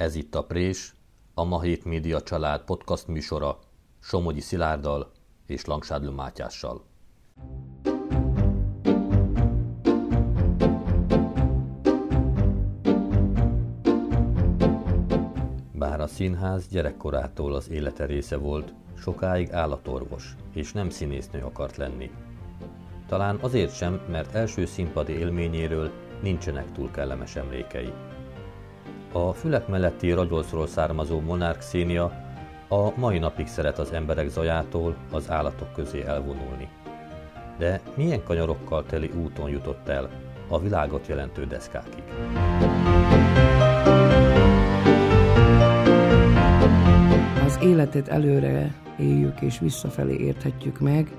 Ez itt a Prés, a Ma Média család podcast műsora Somogyi Szilárdal és Langsádlő Mátyással. Bár a színház gyerekkorától az élete része volt, sokáig állatorvos, és nem színésznő akart lenni. Talán azért sem, mert első színpadi élményéről nincsenek túl kellemes emlékei. A fülek melletti ragyolszról származó monark szénia a mai napig szeret az emberek zajától az állatok közé elvonulni. De milyen kanyarokkal teli úton jutott el a világot jelentő deszkákig? Az életet előre éljük és visszafelé érthetjük meg,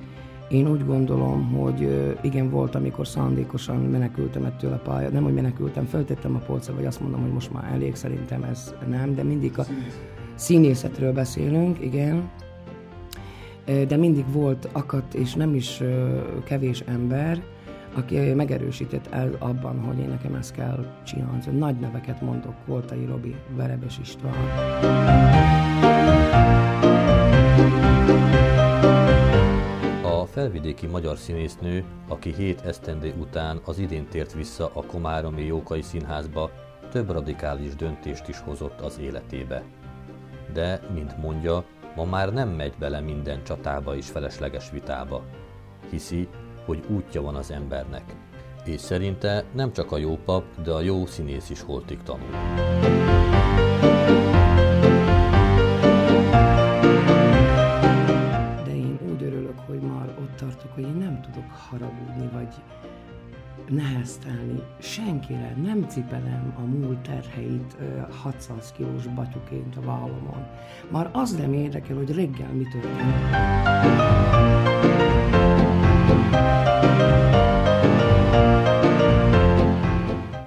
én úgy gondolom, hogy igen, volt, amikor szándékosan menekültem ettől a pálya. Nem, hogy menekültem, feltettem a polcra, vagy azt mondom, hogy most már elég, szerintem ez nem, de mindig a színészetről beszélünk, igen. De mindig volt akadt, és nem is kevés ember, aki megerősített el abban, hogy én nekem ezt kell csinálni. Nagy neveket mondok, Voltai Robi, Verebes István. Felvidéki magyar színésznő, aki hét esztendé után az idén tért vissza a Komáromi Jókai Színházba, több radikális döntést is hozott az életébe. De, mint mondja, ma már nem megy bele minden csatába és felesleges vitába. Hiszi, hogy útja van az embernek. És szerinte nem csak a jó pap, de a jó színész is holtig tanul. Hogy én nem tudok haragudni, vagy neheztelni senkire, nem cipelem a múlt terheit 600 kilós batyuként a vállamon. Már az nem érdekel, hogy reggel mi történt.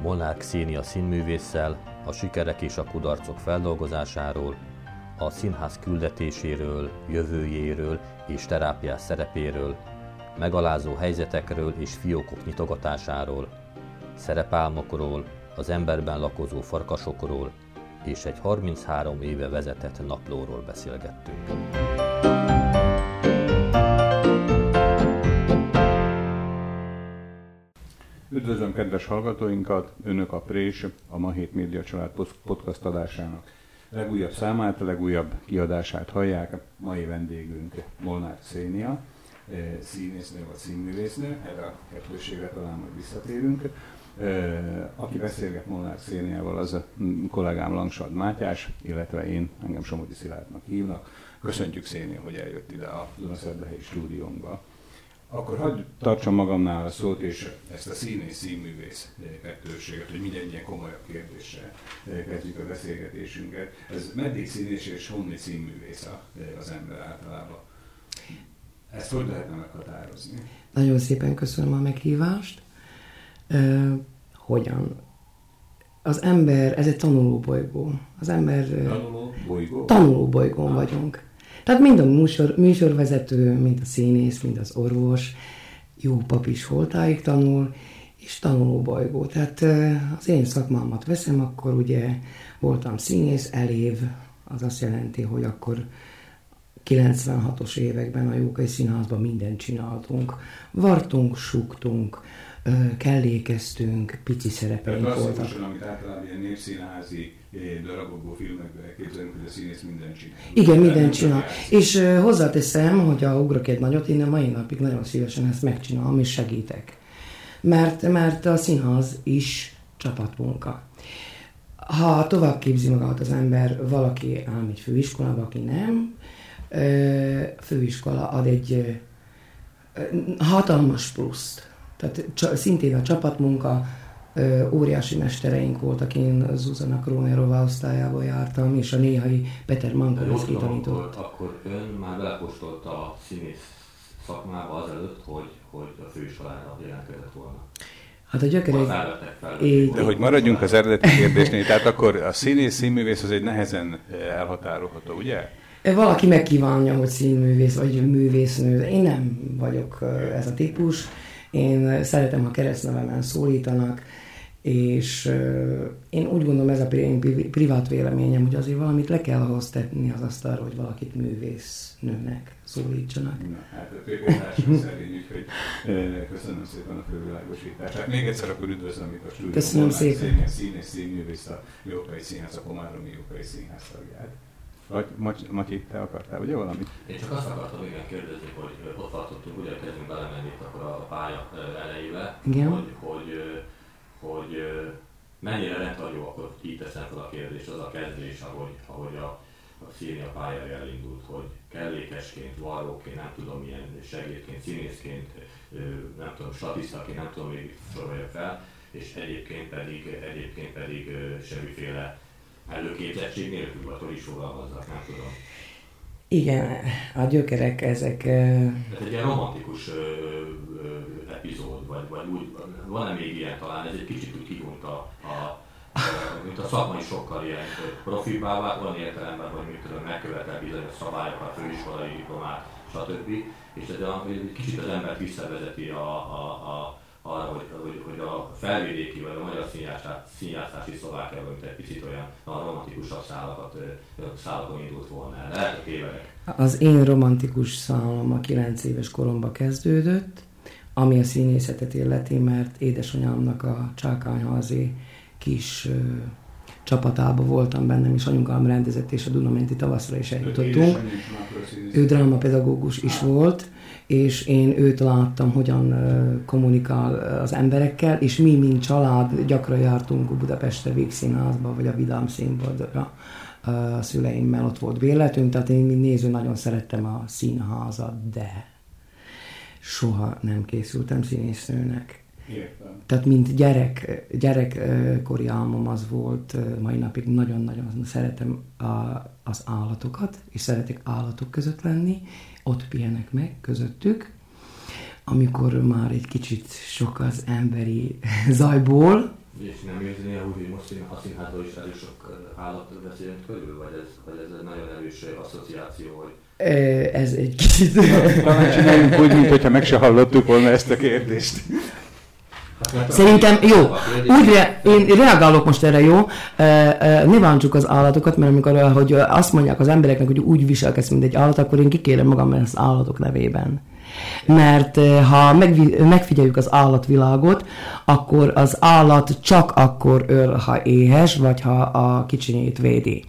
Molnár Xénia színművésszel, a sikerek és a kudarcok feldolgozásáról, a színház küldetéséről, jövőjéről és terápiás szerepéről, megalázó helyzetekről és fiókok nyitogatásáról, szerepálmokról, az emberben lakozó farkasokról és egy 33 éve vezetett naplóról beszélgettünk. Üdvözlöm kedves hallgatóinkat, Önök a Prés, a Ma Hét Média Család podcast adásának legújabb számát, a legújabb kiadását hallják. Mai vendégünk Molnár Szénia, színésznő vagy színművésznő, erre a kettőségre talán majd visszatérünk. Aki beszélget Molnár Széniával, az a kollégám Langsad Mátyás, illetve én, engem Somogyi Szilárdnak hívnak. Köszöntjük Szénia, hogy eljött ide a Dunaszerdahelyi stúdiónkba. Akkor hagyd tartsam magamnál a szót, és ezt a színész színművész kettőséget, hogy minden ilyen komolyabb kérdéssel kezdjük a beszélgetésünket. Ez meddig színész és honnét színművész az ember általában? Ezt hogy lehetne meghatározni? Nagyon szépen köszönöm a meghívást. Uh, hogyan? Az ember, ez egy tanuló bolygó. Az ember... Tanuló bolygó? Tanuló bolygón ah. vagyunk. Tehát mind a műsor, műsorvezető, mind a színész, mind az orvos, jó pap is voltáig tanul, és tanuló bolygó. Tehát az én szakmámat veszem, akkor ugye voltam színész, elév, az azt jelenti, hogy akkor 96-os években a Jókai Színházban mindent csináltunk. Vartunk, suktunk, kellékeztünk, pici szerepeink voltak. Tehát amit általában ilyen népszínházi darabokból, filmekben elképzelünk, hogy a színész mindent csinál. Igen, mindent csinál. És uh, hozzáteszem, hogy a ugrok egy nagyot, én a mai napig nagyon szívesen ezt megcsinálom, és segítek. Mert, mert a színház is csapatmunka. Ha tovább képzi magát az ember, valaki elmegy főiskolába, aki nem, főiskola ad egy hatalmas pluszt. Tehát szintén a csapatmunka, óriási mestereink voltak, én Zuzana Krónerova osztályába jártam, és a néhai Peter Mankoviszki tanított. Akkor ön már belekóstolta a színész szakmába azelőtt, hogy, hogy a főiskolára jelentkezett volna? Hát a gyökerek... De hogy maradjunk az eredeti kérdésnél, tehát akkor a színész, színművész az egy nehezen elhatárolható, ugye? Valaki megkívánja, hogy színművész vagy művésznő, én nem vagyok ez a típus. Én szeretem, ha keresztnevemen szólítanak. És én úgy gondolom, ez a privát véleményem, hogy azért valamit le kell ahhoz tenni az asztalra, hogy valakit művész nőnek szólítsanak. Na, hát a szerint, úgyhogy köszönöm szépen a fővilágosítását. Még egyszer akkor üdvözlöm itt a stúdióban. Köszönöm szépen. Színész, színész, színművész, a Jókai Színház, a Komáromi Jókai Színház tagját. Vagy Matyi, te akartál, ugye valamit? Én csak azt akartam igen kérdezni, hogy ott tartottunk, ugye kezdünk belemenni akkor a pálya elejébe, igen. hogy, hogy, hogy mennyire rendhagyó, akkor így teszem fel a kérdést, az a kezdés, ahogy, ahogy a, a színia pályára elindult, hogy kellékesként, varróként, nem tudom milyen segédként, színészként, nem tudom, statisztaként, nem tudom még sorolja fel, és egyébként pedig, egyébként pedig semmiféle előképzettség nélkül, hogy is fogalmazzak, nem tudom. Igen, a gyökerek ezek... Ez egy ilyen romantikus ö, ö, epizód, vagy, vagy úgy, van-e még ilyen talán, ez egy kicsit úgy kihunyt a, a mint a szakmai sokkal ilyen profilbá vált, olyan értelemben, hogy mit tudom, megkövetel bizonyos szabályokat, főiskolai diplomát, stb. És ez a, kicsit az embert visszavezeti a, a, a arra, hogy, hogy, hogy a felvidéki vagy a magyar színjátszási szlovákiában, mint egy picit olyan a romantikusabb szálakat, szálakon indult volna el. Lehet, hogy tévedek. Az én romantikus szállam a 9 éves koromban kezdődött, ami a színészetet illeti, mert édesanyámnak a Csákányházi kis uh, csapatába voltam bennem, és anyukám rendezett, és a Dunamenti tavaszra is eljutottunk. Ő drámapedagógus is volt, és én őt láttam, hogyan kommunikál az emberekkel, és mi, mint család, gyakran jártunk Budapestre Vígszínházba, vagy a Vidám színpadra a szüleimmel, ott volt véletünk, tehát én, mint néző, nagyon szerettem a színházat, de soha nem készültem színésznőnek. Értem. Tehát mint gyerek, gyerekkori álmom az volt, mai napig nagyon-nagyon szeretem a, az állatokat, és szeretek állatok között lenni, ott pihenek meg közöttük, amikor már egy kicsit sok az emberi zajból. És nem érzi néha úgy, hogy most a színházban is elég sok állat beszélünk körül, vagy ez, vagy ez egy nagyon erős asszociáció, hogy ez egy kicsit... Talán csináljunk úgy, mintha meg se hallottuk volna ezt a kérdést. Szerintem jó. Úgy re, én reagálok most erre, jó? Ne bántsuk az állatokat, mert amikor hogy azt mondják az embereknek, hogy úgy viselkedsz, mint egy állat, akkor én kikérem magam az állatok nevében mert eh, ha megfigyeljük az állatvilágot, akkor az állat csak akkor öl, ha éhes, vagy ha a kicsinyét védi.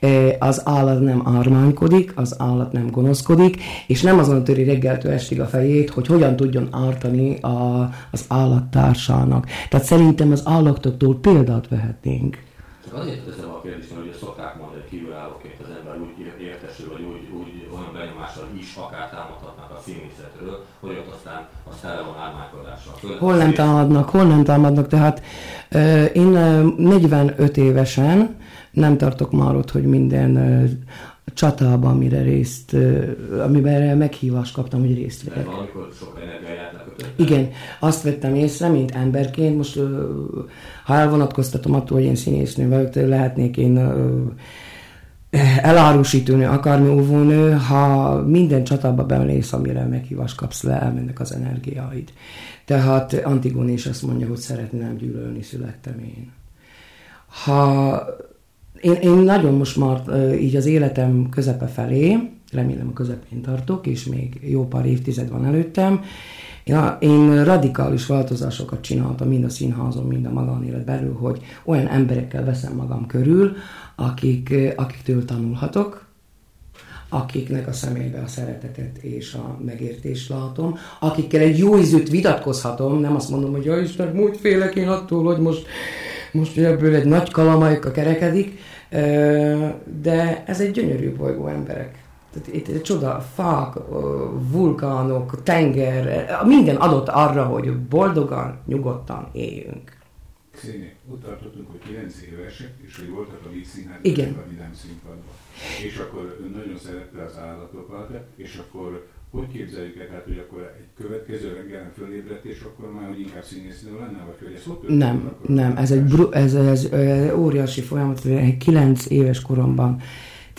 Eh, az állat nem ármánykodik, az állat nem gonoszkodik, és nem azon töri reggeltől estig a fejét, hogy hogyan tudjon ártani a, az állattársának. Tehát szerintem az állatoktól példát vehetnénk. Csak azért teszem a kérdést, hogy szokták mondani, hogy kívülállóként az ember úgy értesül, vagy úgy, úgy olyan benyomással is akár támadhatnak a színészetről, hogy ott ármánykodással. Hol nem támadnak, hol nem támadnak, tehát én 45 évesen nem tartok már ott, hogy minden csatában, amire részt, amiben meghívást kaptam, hogy részt vegyek. valamikor sok energiáját Igen, azt vettem észre, mint emberként, most ha elvonatkoztatom attól, hogy én színésznő vagyok, lehetnék én elárusítőnő, akármi óvónő, ha minden csatába bemész, amire meghívást kapsz le, elmennek az energiáid. Tehát Antigone is azt mondja, hogy szeretném gyűlölni születtem én. Ha én, én nagyon most már így az életem közepe felé, remélem a közepén tartok, és még jó pár évtized van előttem, Ja, én radikális változásokat csináltam mind a színházon, mind a magánélet belül, hogy olyan emberekkel veszem magam körül, akik, akiktől tanulhatok, akiknek a szemébe a szeretetet és a megértést látom, akikkel egy jó ízűt vitatkozhatom, nem azt mondom, hogy ja Isten, úgy félek én attól, hogy most, most ebből egy nagy kalamajka kerekedik, de ez egy gyönyörű bolygó emberek. Tehát itt egy csoda, fák, vulkánok, tenger, minden adott arra, hogy boldogan, nyugodtan éljünk. Széni, ott tartottunk, hogy 9 évesek, és hogy voltak a vízszínházban, Igen. a vidám színpadban. És akkor ön nagyon szerette az állatokat, és akkor hogy képzeljük el, tehát, hogy akkor egy következő reggelen fölébredt, és akkor már hogy inkább színésznő lenne, vagy hogy ez ott Nem, nem, ez egy bru- ez, ez, ez, óriási folyamat, 9 éves koromban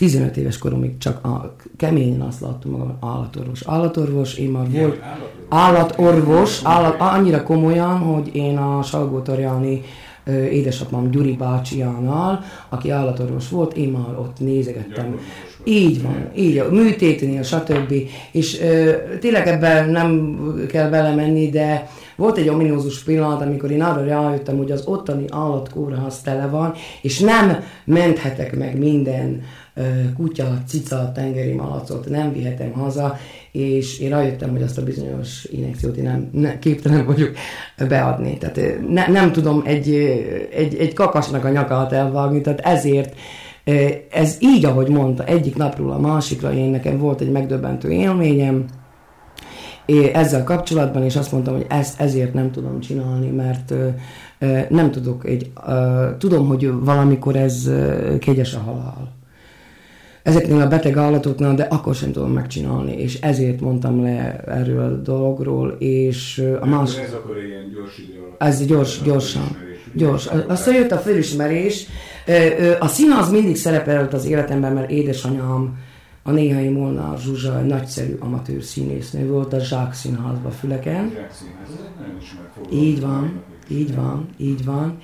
15 éves koromig csak a, keményen azt láttam magam, állatorvos. Állatorvos, én már volt állatorvos, állat, annyira komolyan, hogy én a Salgó édesapám Gyuri bácsiánál, aki állatorvos volt, én már ott nézegettem. Így van, így a műtétnél, stb. És ö, tényleg ebben nem kell belemenni, de volt egy ominózus pillanat, amikor én arra rájöttem, hogy az ottani állatkórház tele van, és nem menthetek meg minden kutya, cica, tengeri malacot, nem vihetem haza, és én rájöttem, hogy azt a bizonyos injekciót én nem, ne, képtelen vagyok beadni. Tehát ne, nem tudom egy, egy, egy kakasnak a nyakát elvágni, tehát ezért ez így, ahogy mondta, egyik napról a másikra én nekem volt egy megdöbbentő élményem, ezzel kapcsolatban, és azt mondtam, hogy ezt ezért nem tudom csinálni, mert nem tudok egy, tudom, hogy valamikor ez kegyes a halál ezeknél a beteg állatoknál, de akkor sem tudom megcsinálni, és ezért mondtam le erről a dologról, és a más... Ez akkor ilyen gyors idő alatt. Ez gyors, gyorsan. Gyors. Aztán jött a felismerés. A színház mindig szerepelt az életemben, mert édesanyám, a néhai Molnár Zsuzsa egy nagyszerű amatőr színésznő volt a Zsák Színházba Füleken. Így van. Így van, így van.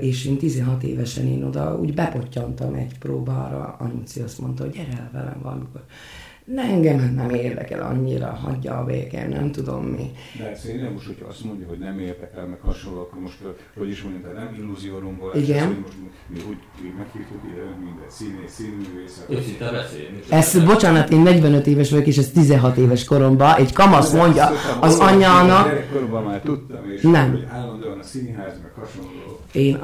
És én 16 évesen én oda úgy bepottyantam egy próbára, anyuci azt mondta, hogy gyere el velem valamikor. Ne engem nem érdekel annyira, hagyja a békén, nem tudom mi. De hát szerintem most, hogyha azt mondja, hogy nem érdekel, meg hasonló, akkor most, hogy is mondjam, nem illúziórumból, Igen. hogy most mi úgy meghívtuk ide, mint egy színész, színművész. Őszinte beszélni. Ez, bocsánat, én 45 éves vagyok, és ez 16 éves koromban. Egy kamasz mondja az anyjának... Gyerekkoromban már tudtam, és nem. hogy állandóan a színház, meg hasonló én,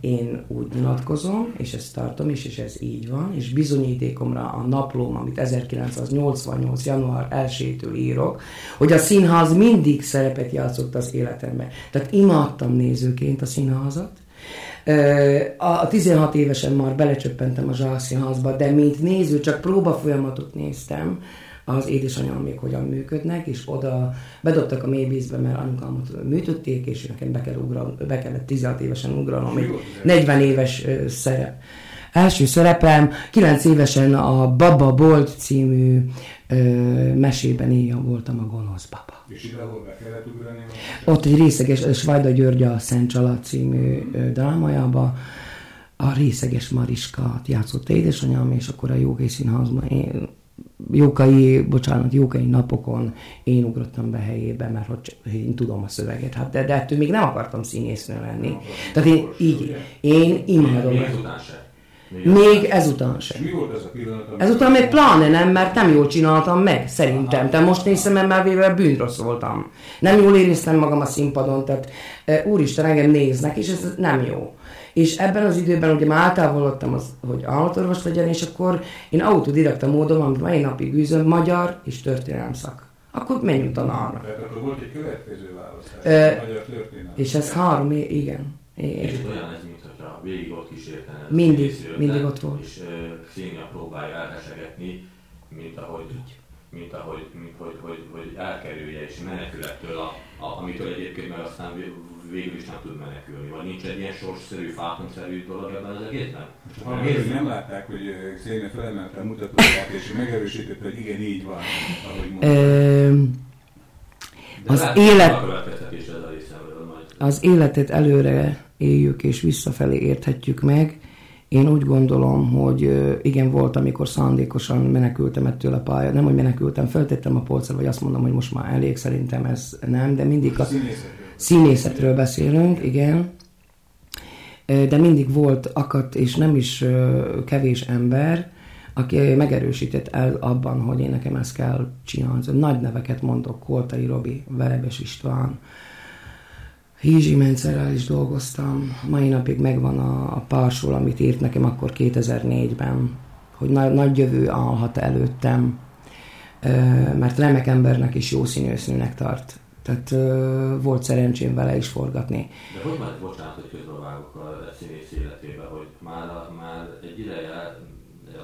én úgy nyilatkozom, és ezt tartom is, és ez így van, és bizonyítékomra a naplóm, amit 1988. január 1-től írok, hogy a színház mindig szerepet játszott az életemben. Tehát imádtam nézőként a színházat, a 16 évesen már belecsöppentem a zsákszínházba, de mint néző csak próba folyamatot néztem, az édesanyám még hogyan működnek, és oda bedobtak a mélyvízbe, mert anyukámat műtötték, és nekem be, kell ugran, be kellett 16 évesen ugranom egy 40 éves szerep. Első szerepem, 9 évesen a Baba Bolt című ö, mesében éjjel voltam a gonosz baba. És ide, ahol be kellett ugrani? Ott egy részeges, Svajda György a Szent Család című ö, drámájába, a részeges Mariskát játszott édesanyám, és akkor a Jókai Színházban én jókai, bocsánat, jókai napokon én ugrottam be helyébe, mert hogy én tudom a szöveget. Hát de, de ettől még nem akartam színésznő lenni. Tehát én így, én imádom. Még ezután sem. Mi volt ez a pillanat? Ezután még pláne nem, mert nem jól csináltam meg, szerintem. Te most nézem, mert véve bűnrossz voltam. Nem jól éreztem magam a színpadon, tehát úristen, engem néznek, és ez nem jó. És ebben az időben ugye már eltávolodtam, az, hogy állatorvos legyen, és akkor én autodidakta módon, amit mai napig űzöm, magyar és történelem szak. Akkor menjünk tanárra. Tehát akkor volt egy következő választás, e, magyar történelem. És ez három év, igen. igen. És olyan ez, mintha végig ott kísértene. Mindig, mindig ott volt. És Xenia próbálja elhesegetni, mint ahogy, mint ahogy, mint hogy, hogy, hogy elkerülje és menekülettől, a, a, amitől egyébként meg aztán végül is nem tud menekülni, vagy nincs egy ilyen sorsszerű, fátonszerű dolog ebben az egészben? Ha nem, nem látták, hogy Xenia felemelte a mutatóját, és megerősítette, hogy igen, így van, ahogy mondta. az élet... Az életet előre éljük és visszafelé érthetjük meg. Én úgy gondolom, hogy igen, volt, amikor szándékosan menekültem ettől a pályát. Nem, hogy menekültem, feltettem a polcra, vagy azt mondom, hogy most már elég, szerintem ez nem, de mindig a... Színészetről beszélünk, igen. De mindig volt akadt, és nem is kevés ember, aki megerősített el abban, hogy én nekem ezt kell csinálni. Nagy neveket mondok, Koltai Robi, Verebes István, Hízsi Mencerrel is dolgoztam. Mai napig megvan a, a pársol, amit írt nekem akkor 2004-ben, hogy nagy, nagy jövő állhat előttem, mert remek embernek és jó színésznőnek tart. Tehát uh, volt szerencsém vele is forgatni. De hogy már, bocsánat, hogy közbevágok a színész életébe, hogy már, már egy ideje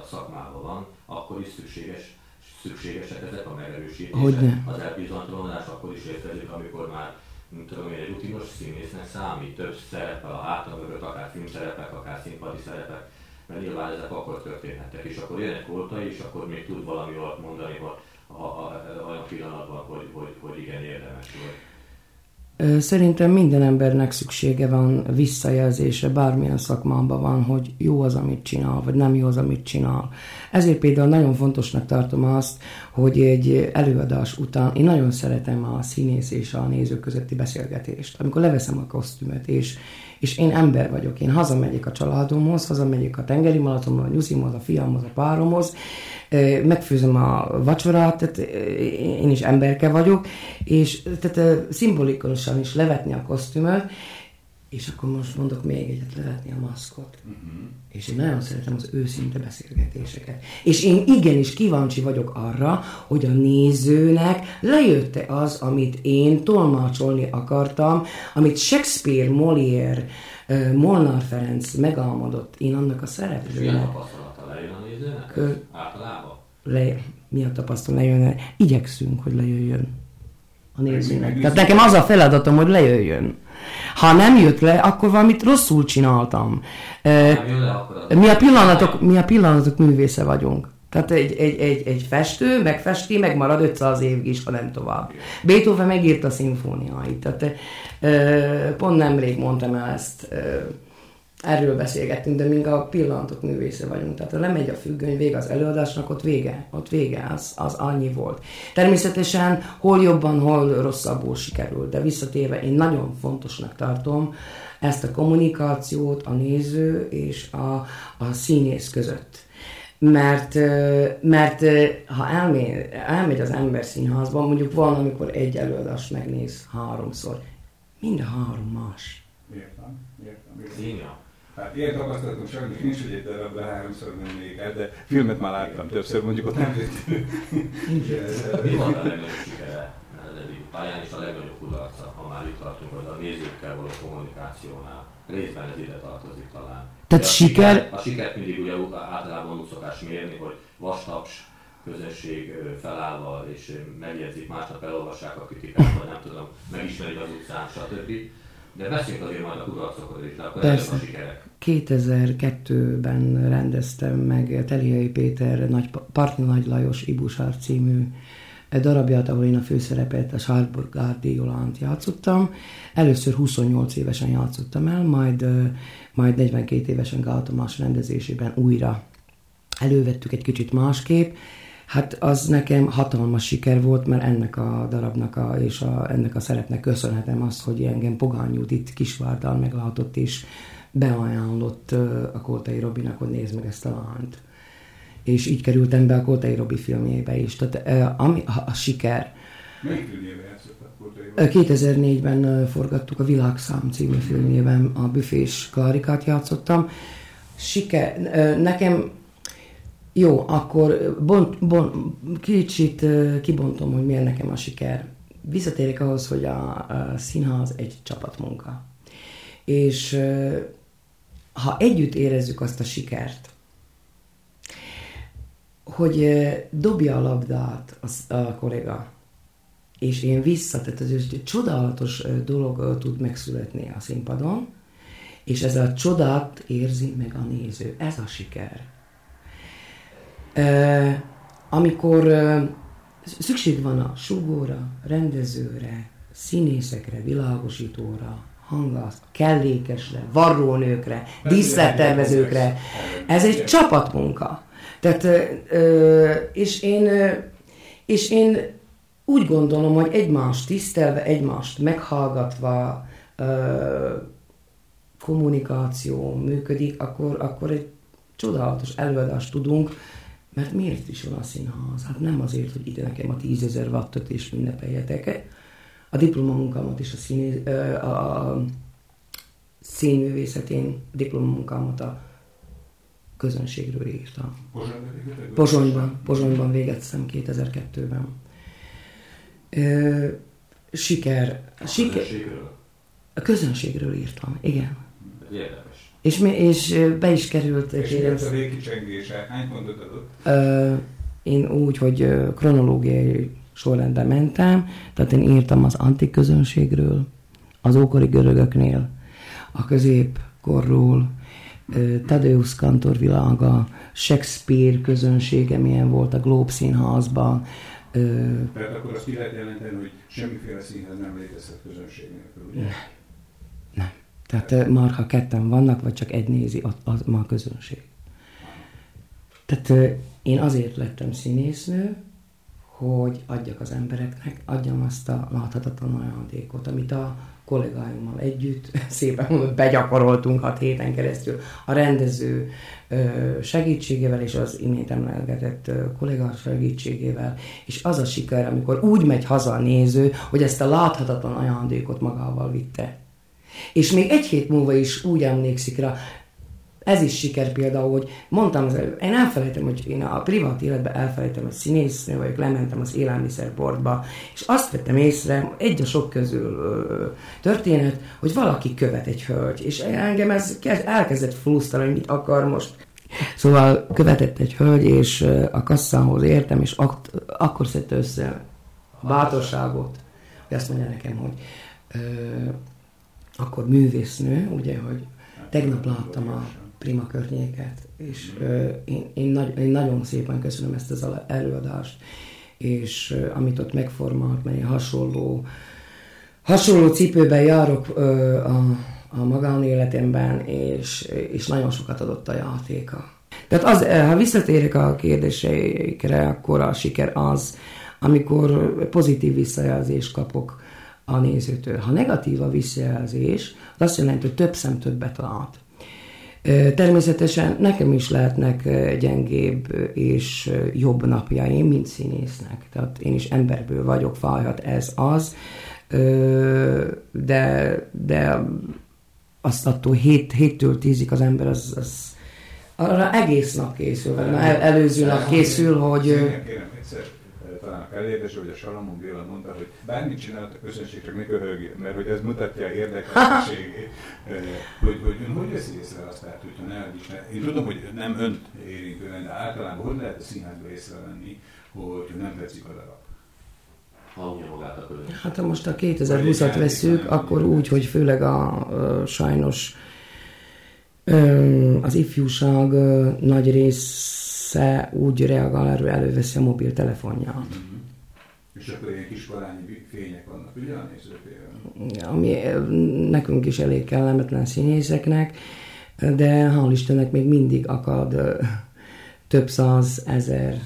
a szakmában van, akkor is szükséges, szükségesek ezek a megerősítések. Hogyne. Az elbizonytalanodás akkor is érkezik, amikor már mint tudom én, egy rutinos színésznek számít több hátam mögött, akár filmszerepek, akár színpadi szerepek, mert nyilván ezek akkor történhettek, és akkor jönnek volta, és akkor még tud valami olyat mondani, hogy a, a, olyan pillanatban, hogy, hogy, hogy igen, érdemes volt. Szerintem minden embernek szüksége van visszajelzésre, bármilyen szakmában van, hogy jó az, amit csinál, vagy nem jó az, amit csinál. Ezért például nagyon fontosnak tartom azt, hogy egy előadás után én nagyon szeretem a színész és a néző közötti beszélgetést. Amikor leveszem a kosztümöt, és, és én ember vagyok, én hazamegyek a családomhoz, hazamegyek a tengeri malatomhoz, a nyuszimhoz, a fiamhoz, a páromhoz, megfőzöm a vacsorát, tehát én is emberke vagyok, és tehát szimbolikusan is levetni a kosztümöt, és akkor most mondok még egyet, levetni a maszkot. Uh-huh. És én nagyon szeretem az őszinte beszélgetéseket. És én igenis kíváncsi vagyok arra, hogy a nézőnek lejött az, amit én tolmácsolni akartam, amit Shakespeare, Molière, Molnár Ferenc megálmodott én annak a szereplőnek lejön a nézőnek? Kö... Általában? Le... Mi a tapasztalat lejön? Igyekszünk, hogy lejöjjön a nézőnek. Tehát nekem az a feladatom, hogy lejöjjön. Ha nem jött le, akkor valamit rosszul csináltam. mi, a pillanatok, mi a pillanatok művésze vagyunk. Tehát egy, egy, egy, egy festő megfesti, megmarad 500 évig is, ha nem tovább. Beethoven megírta a szimfóniáit. Tehát, pont nemrég mondtam el ezt erről beszélgettünk, de mink a pillanatok művésze vagyunk. Tehát ha lemegy a függöny, vége az előadásnak, ott vége, ott vége, az, az annyi volt. Természetesen hol jobban, hol rosszabbul sikerült, de visszatérve én nagyon fontosnak tartom ezt a kommunikációt a néző és a, a színész között. Mert, mert ha elmegy, elmegy az ember színházba, mondjuk van, amikor egy előadást megnéz háromszor, mind a három más. Értem, értem. értem. Hát ilyen tapasztalatom sajnos nincs, hogy egy darabra háromszor mennék el, de filmet már láttam többször, mondjuk ott nem Mi van a legnagyobb sikere pályán és a legnagyobb kudarca, ha már itt tartunk, hogy a nézőkkel való kommunikációnál részben ez ide tartozik talán. Tehát a siker... siker... A sikert mindig ugye általában úgy szokás mérni, hogy vastaps közösség felállva és megjegyzik, másnap elolvassák a kritikát, vagy nem tudom, megismerik az utcán, stb. De beszéljünk azért majd a kudarcokról is, de akkor Persze. a sikerek. 2002-ben rendeztem meg Teliai Péter Nagy, Partni Nagy Lajos Ibusár című darabját, ahol én a főszerepet, a Sárburgárdi Jolánt játszottam. Először 28 évesen játszottam el, majd, majd 42 évesen Gál Tamás rendezésében újra elővettük egy kicsit másképp, Hát az nekem hatalmas siker volt, mert ennek a darabnak a, és a, ennek a szerepnek köszönhetem azt, hogy engem Pogány itt Kisvárdal meglátott, és beajánlott a Kótai Robinak, hogy nézd meg ezt a lányt. És így kerültem be a Kótai Robi filmjébe is. Tehát ami, a, a siker. Melyik filmjében 2004-ben forgattuk a Világszám című filmjében, a büfés karikát játszottam. Siker, nekem jó, akkor bont, bont, kicsit kibontom, hogy miért nekem a siker. Visszatérek ahhoz, hogy a, a színház egy csapatmunka. És ha együtt érezzük azt a sikert, hogy dobja a labdát a, a kolléga, és én vissza, tehát ez egy csodálatos dolog tud megszületni a színpadon, és ez a csodát érzi meg a néző. Ez a siker amikor szükség van a sugóra, rendezőre, színészekre, világosítóra, hangász, kellékesre, varrónőkre, díszlettervezőkre. Ez egy csapatmunka. Tehát, és én, és én úgy gondolom, hogy egymást tisztelve, egymást meghallgatva, kommunikáció működik, akkor, akkor egy csodálatos előadást tudunk mert miért is van a színház? Hát nem azért, hogy ide nekem a tízezer wattot és ünnepeljetek. A diplomamunkámat is a, színé, a színművészetén diplomamunkámat a közönségről írtam. Pozsonyban, Pozsonyban végeztem 2002-ben. siker. A siker. Közönségről? A közönségről írtam, igen. Érdekes. És, mi, és be is került, és. És a végkicsengése? Hány pontot adott? Én úgy, hogy kronológiai sorrendben mentem, tehát én írtam az antik közönségről, az ókori görögöknél, a középkorról, Tadeusz Kantor világa, Shakespeare közönsége milyen volt a Globe színházban, Tehát akkor azt ki lehet jelenteni, hogy semmiféle színház nem létezhet közönség nélkül, ugye? Tehát már ha ketten vannak, vagy csak egy nézi, az, az már közönség. Tehát én azért lettem színésznő, hogy adjak az embereknek, adjam azt a láthatatlan ajándékot, amit a kollégáimmal együtt szépen mondott, begyakoroltunk hat héten keresztül a rendező segítségével és az imént emlegetett kolléga segítségével, és az a siker, amikor úgy megy haza a néző, hogy ezt a láthatatlan ajándékot magával vitte. És még egy hét múlva is úgy emlékszik rá, ez is siker például, hogy mondtam az előbb, én elfelejtem, hogy én a privát életben elfelejtem, hogy színésznő vagyok, lementem az élelmiszerboltba, és azt vettem észre, egy a sok közül ö, történet, hogy valaki követ egy hölgy, és engem ez elkezdett frusztrálni, hogy mit akar most. Szóval követett egy hölgy, és a kasszához értem, és ak- akkor szedte össze a bátorságot, hogy azt mondja nekem, hogy ö, akkor művésznő, ugye, hogy tegnap láttam a Prima környéket, és én, én, nagy, én nagyon szépen köszönöm ezt az előadást, és amit ott megformált, mert én hasonló, hasonló cipőben járok a, a magánéletemben, és, és nagyon sokat adott a játéka. Tehát az, ha visszatérek a kérdéseikre, akkor a siker az, amikor pozitív visszajelzést kapok a nézőtől. Ha negatív a visszajelzés, az azt jelenti, hogy több szem többet lát. Természetesen nekem is lehetnek gyengébb és jobb napjaim, mint színésznek. Tehát én is emberből vagyok, fájhat ez az, de, de azt attól 7, 7-től 10-ig az ember az, az arra egész nap készül, vagy előző nap készül, hogy... Kérem, egyszer talán elérdés, hogy a Salamon Béla mondta, hogy bármit csinált a közönség, csak ne köhögjön, mert hogy ez mutatja a érdekeltségét. hogy, hogy ön hogy veszi észre azt, tehát, hogyha ne is ne, Én tudom, hogy nem önt érintően, de általában hogy lehet a színházba észrevenni, hogy nem tetszik a darab? Hát ha most a 2020-at veszük, akkor úgy, hogy főleg a, sajnos az ifjúság nagy része úgy reagál erről, előveszi a mobiltelefonját. Mm-hmm. És akkor ilyen kis parányi fények vannak, ugye a nézőtéren? Ami nekünk is elég kellemetlen színészeknek, de hál' Istennek még mindig akad több száz ezer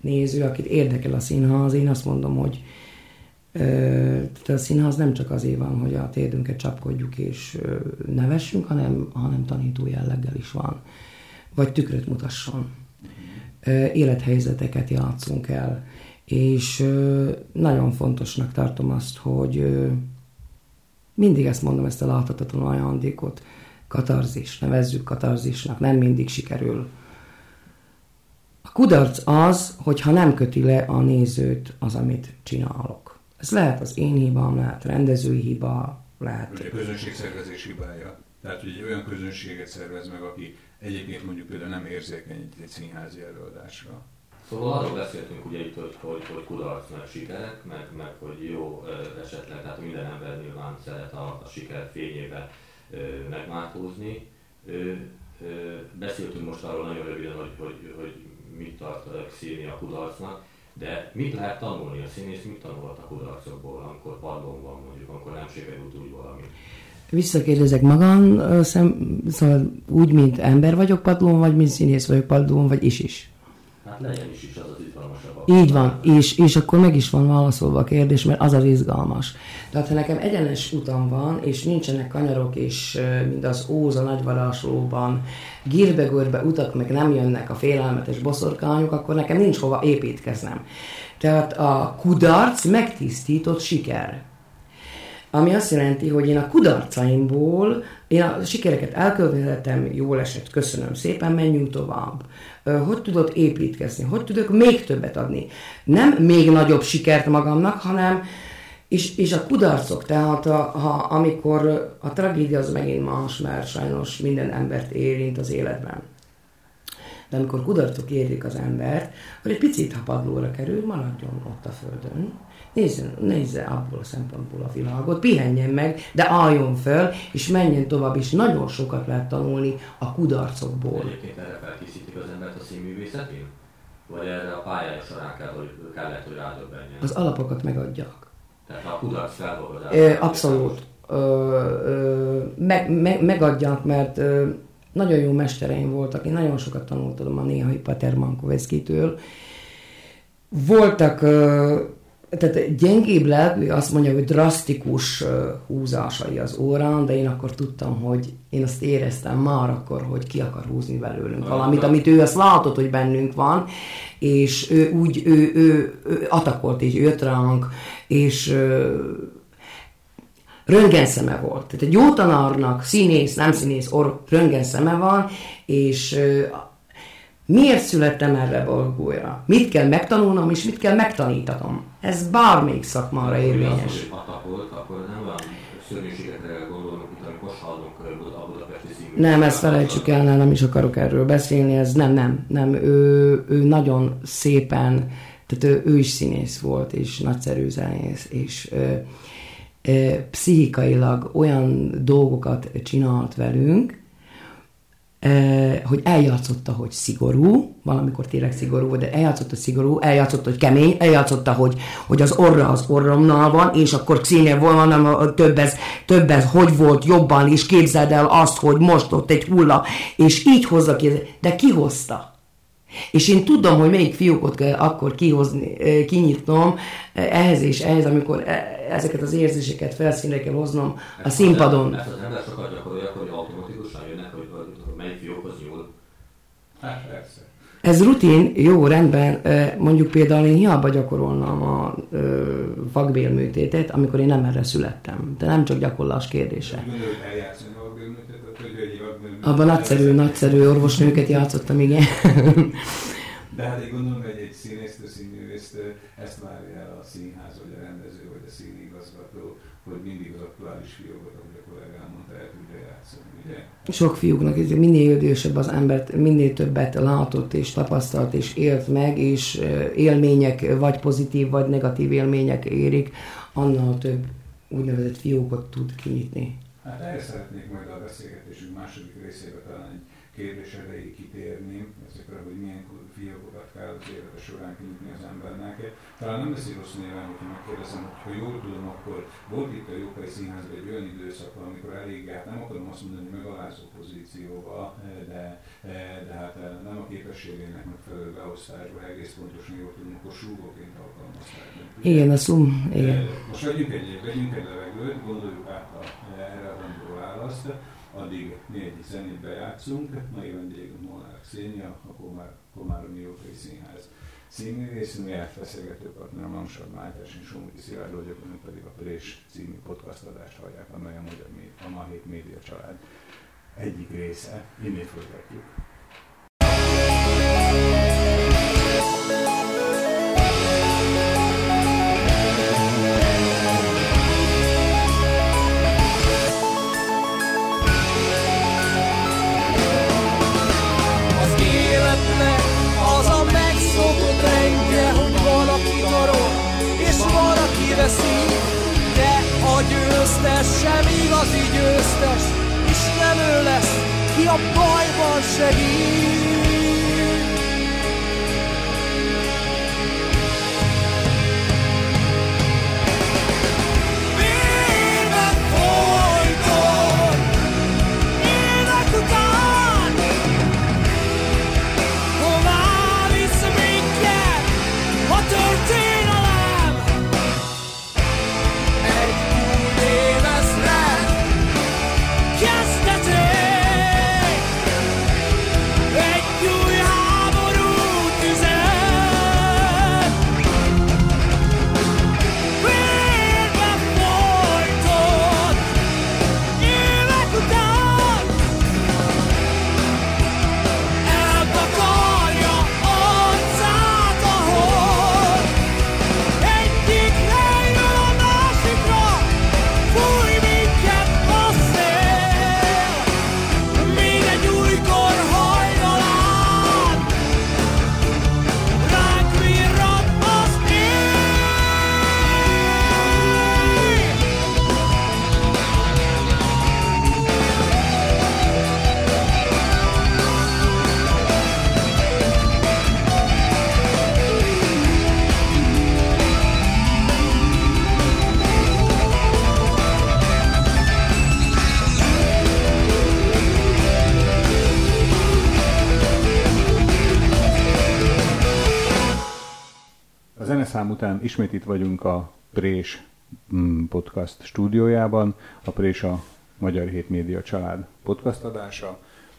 néző, akit érdekel a színház. Én azt mondom, hogy tehát a színház nem csak azért van, hogy a térdünket csapkodjuk és nevessünk, hanem, hanem tanító jelleggel is van. Vagy tükröt mutasson. Élethelyzeteket játszunk el. És nagyon fontosnak tartom azt, hogy mindig ezt mondom, ezt a láthatatlan ajándékot, katarzis, nevezzük katarzisnak, nem mindig sikerül. A kudarc az, hogyha nem köti le a nézőt az, amit csinálok. Ez lehet az én hibám, lehet rendezői hiba, lehet... Ugye közönségszervezés hibája. Tehát, hogy egy olyan közönséget szervez meg, aki egyébként mondjuk például nem érzékeny egy színházi előadásra. Szóval arról beszéltünk ugye itt, hogy, hogy, hogy kudarc, meg sikerek, meg, meg hogy jó esetleg, tehát minden ember nyilván szeret a, a siker fényébe megmátózni. Beszéltünk most arról nagyon röviden, hogy, hogy, hogy mit tart Xéni a kudarcnak, de mit lehet tanulni? A színész mit tanulhat a kudarcokból, amikor padlón van mondjuk, amikor nem sikerült úgy valami? Visszakérdezek magam, szem, szóval úgy, mint ember vagyok padlón, vagy mint színész vagyok padlón, vagy is is. Hát legyen is is az az izgalmasabb. Így van, és, és akkor meg is van válaszolva a kérdés, mert az az izgalmas. Tehát ha nekem egyenes utam van, és nincsenek kanyarok, és mint az Óza nagyvaráslóban gírbe utak meg nem jönnek a félelmetes boszorkányok, akkor nekem nincs hova építkeznem. Tehát a kudarc megtisztított siker. Ami azt jelenti, hogy én a kudarcaimból, én a sikereket elkövetettem, jól esett, köszönöm szépen, menjünk tovább. Hogy tudod építkezni, hogy tudok még többet adni. Nem még nagyobb sikert magamnak, hanem és, és a kudarcok, tehát a, ha, amikor a tragédia az megint más, mert sajnos minden embert érint az életben. De amikor kudarcok érik az embert, hogy egy picit, ha padlóra kerül, maradjon ott a földön, nézze, nézze abból a szempontból a világot, pihenjen meg, de álljon föl, és menjen tovább, és nagyon sokat lehet tanulni a kudarcokból. Egyébként erre felkészítik az embert a színművészetén? Vagy erre a pályája során kell, hogy kellett, hogy rádöbbenjen? Az alapokat megadják. Tehát a kudarc felolvadás. Abszolút. Ö, ö, meg, meg, megadják, mert ö, nagyon jó mestereim voltak. Én nagyon sokat tanultam a néhai Pater Mankoveszkitől. Voltak ö, tehát gyengébb lelkű, azt mondja, hogy drasztikus húzásai az órán, de én akkor tudtam, hogy én azt éreztem már akkor, hogy ki akar húzni belőlünk valamit, amit ő azt látott, hogy bennünk van, és ő úgy, ő, ő, ő atakolt, és jött ránk, és röntgenszeme volt. Tehát egy jó tanárnak, színész, nem színész, or, röntgenszeme van, és Miért születtem erre bolgóra? Mit kell megtanulnom, és mit kell megtanítanom? Ez bármelyik szakmára érvényes. Nem, ezt felejtsük el, nem is akarok erről beszélni, ez nem, nem, nem. Ő, ő nagyon szépen, tehát ő, ő is színész volt, és nagyszerű zenész, és ö, ö, pszichikailag olyan dolgokat csinált velünk, hogy eljátszotta, hogy szigorú, valamikor tényleg szigorú de eljátszotta, szigorú, eljátszotta, hogy kemény, eljátszotta, hogy, hogy az orra az orromnál van, és akkor színe volna, több ez, több ez, hogy volt jobban, és képzeld el azt, hogy most ott egy hulla, és így hozza ki, de ki hozta? És én tudom, hogy melyik fiókot kell akkor kihozni, kinyitnom ehhez és ehhez, amikor e, ezeket az érzéseket felszínre kell hoznom a színpadon. Ezt az ember sokat gyakorolja, hogy automatikusan jönnek, hogy melyik fiókhoz nyúl. Hát persze. Ez rutin, jó, rendben, mondjuk például én hiába gyakorolnám a vakbélműtétet, amikor én nem erre születtem. De nem csak gyakorlás kérdése. Abban nagyszerű, nagyszerű orvosnőket játszottam, igen. De hát én gondolom, hogy egy színésztő, színművészt ezt várja el a színház, vagy a rendező, vagy a színigazgató, hogy mindig az aktuális fiókot, tudja játszani, ugye? Sok fiúknak, minél idősebb az embert, minél többet látott és tapasztalt és élt meg, és élmények, vagy pozitív, vagy negatív élmények érik, annál több úgynevezett fiókot tud kinyitni. Hát erre szeretnék majd a beszélgetésünk második részébe talán egy kérdés kitérni, ezekre, hogy milyen fiókokat kell az élete során kinyitni az embernek. Talán nem beszél rossz néven, hogyha megkérdezem, hogy ha jól tudom, akkor volt itt a Jókai Színházban egy olyan időszak, amikor elég, hát nem akarom azt mondani, hogy megalázó pozícióba, de, de hát nem a képességének megfelelő beosztásba, egész pontosan jól tudom, akkor súgóként alkalmazták. Igen, a szum, igen. Most vegyünk egy, vegyünk egy levegőt, gondoljuk át a, erre a választ addig mi egy zenét bejátszunk. Mai vendégünk Molnár Xénia, a Komár, Komáromi Jókai Színház színművésznője, beszélgető partner Mamsad Mátyás és Somogyi Szilárd vagyok, önök pedig a Prés című podcast adást hallják, amely a Magyar a Ma Média család egyik része. Innét folytatjuk. seguir. Zeneszám után ismét itt vagyunk a Prés mm, podcast stúdiójában. A Prés a Magyar Hét Média Család podcast adása.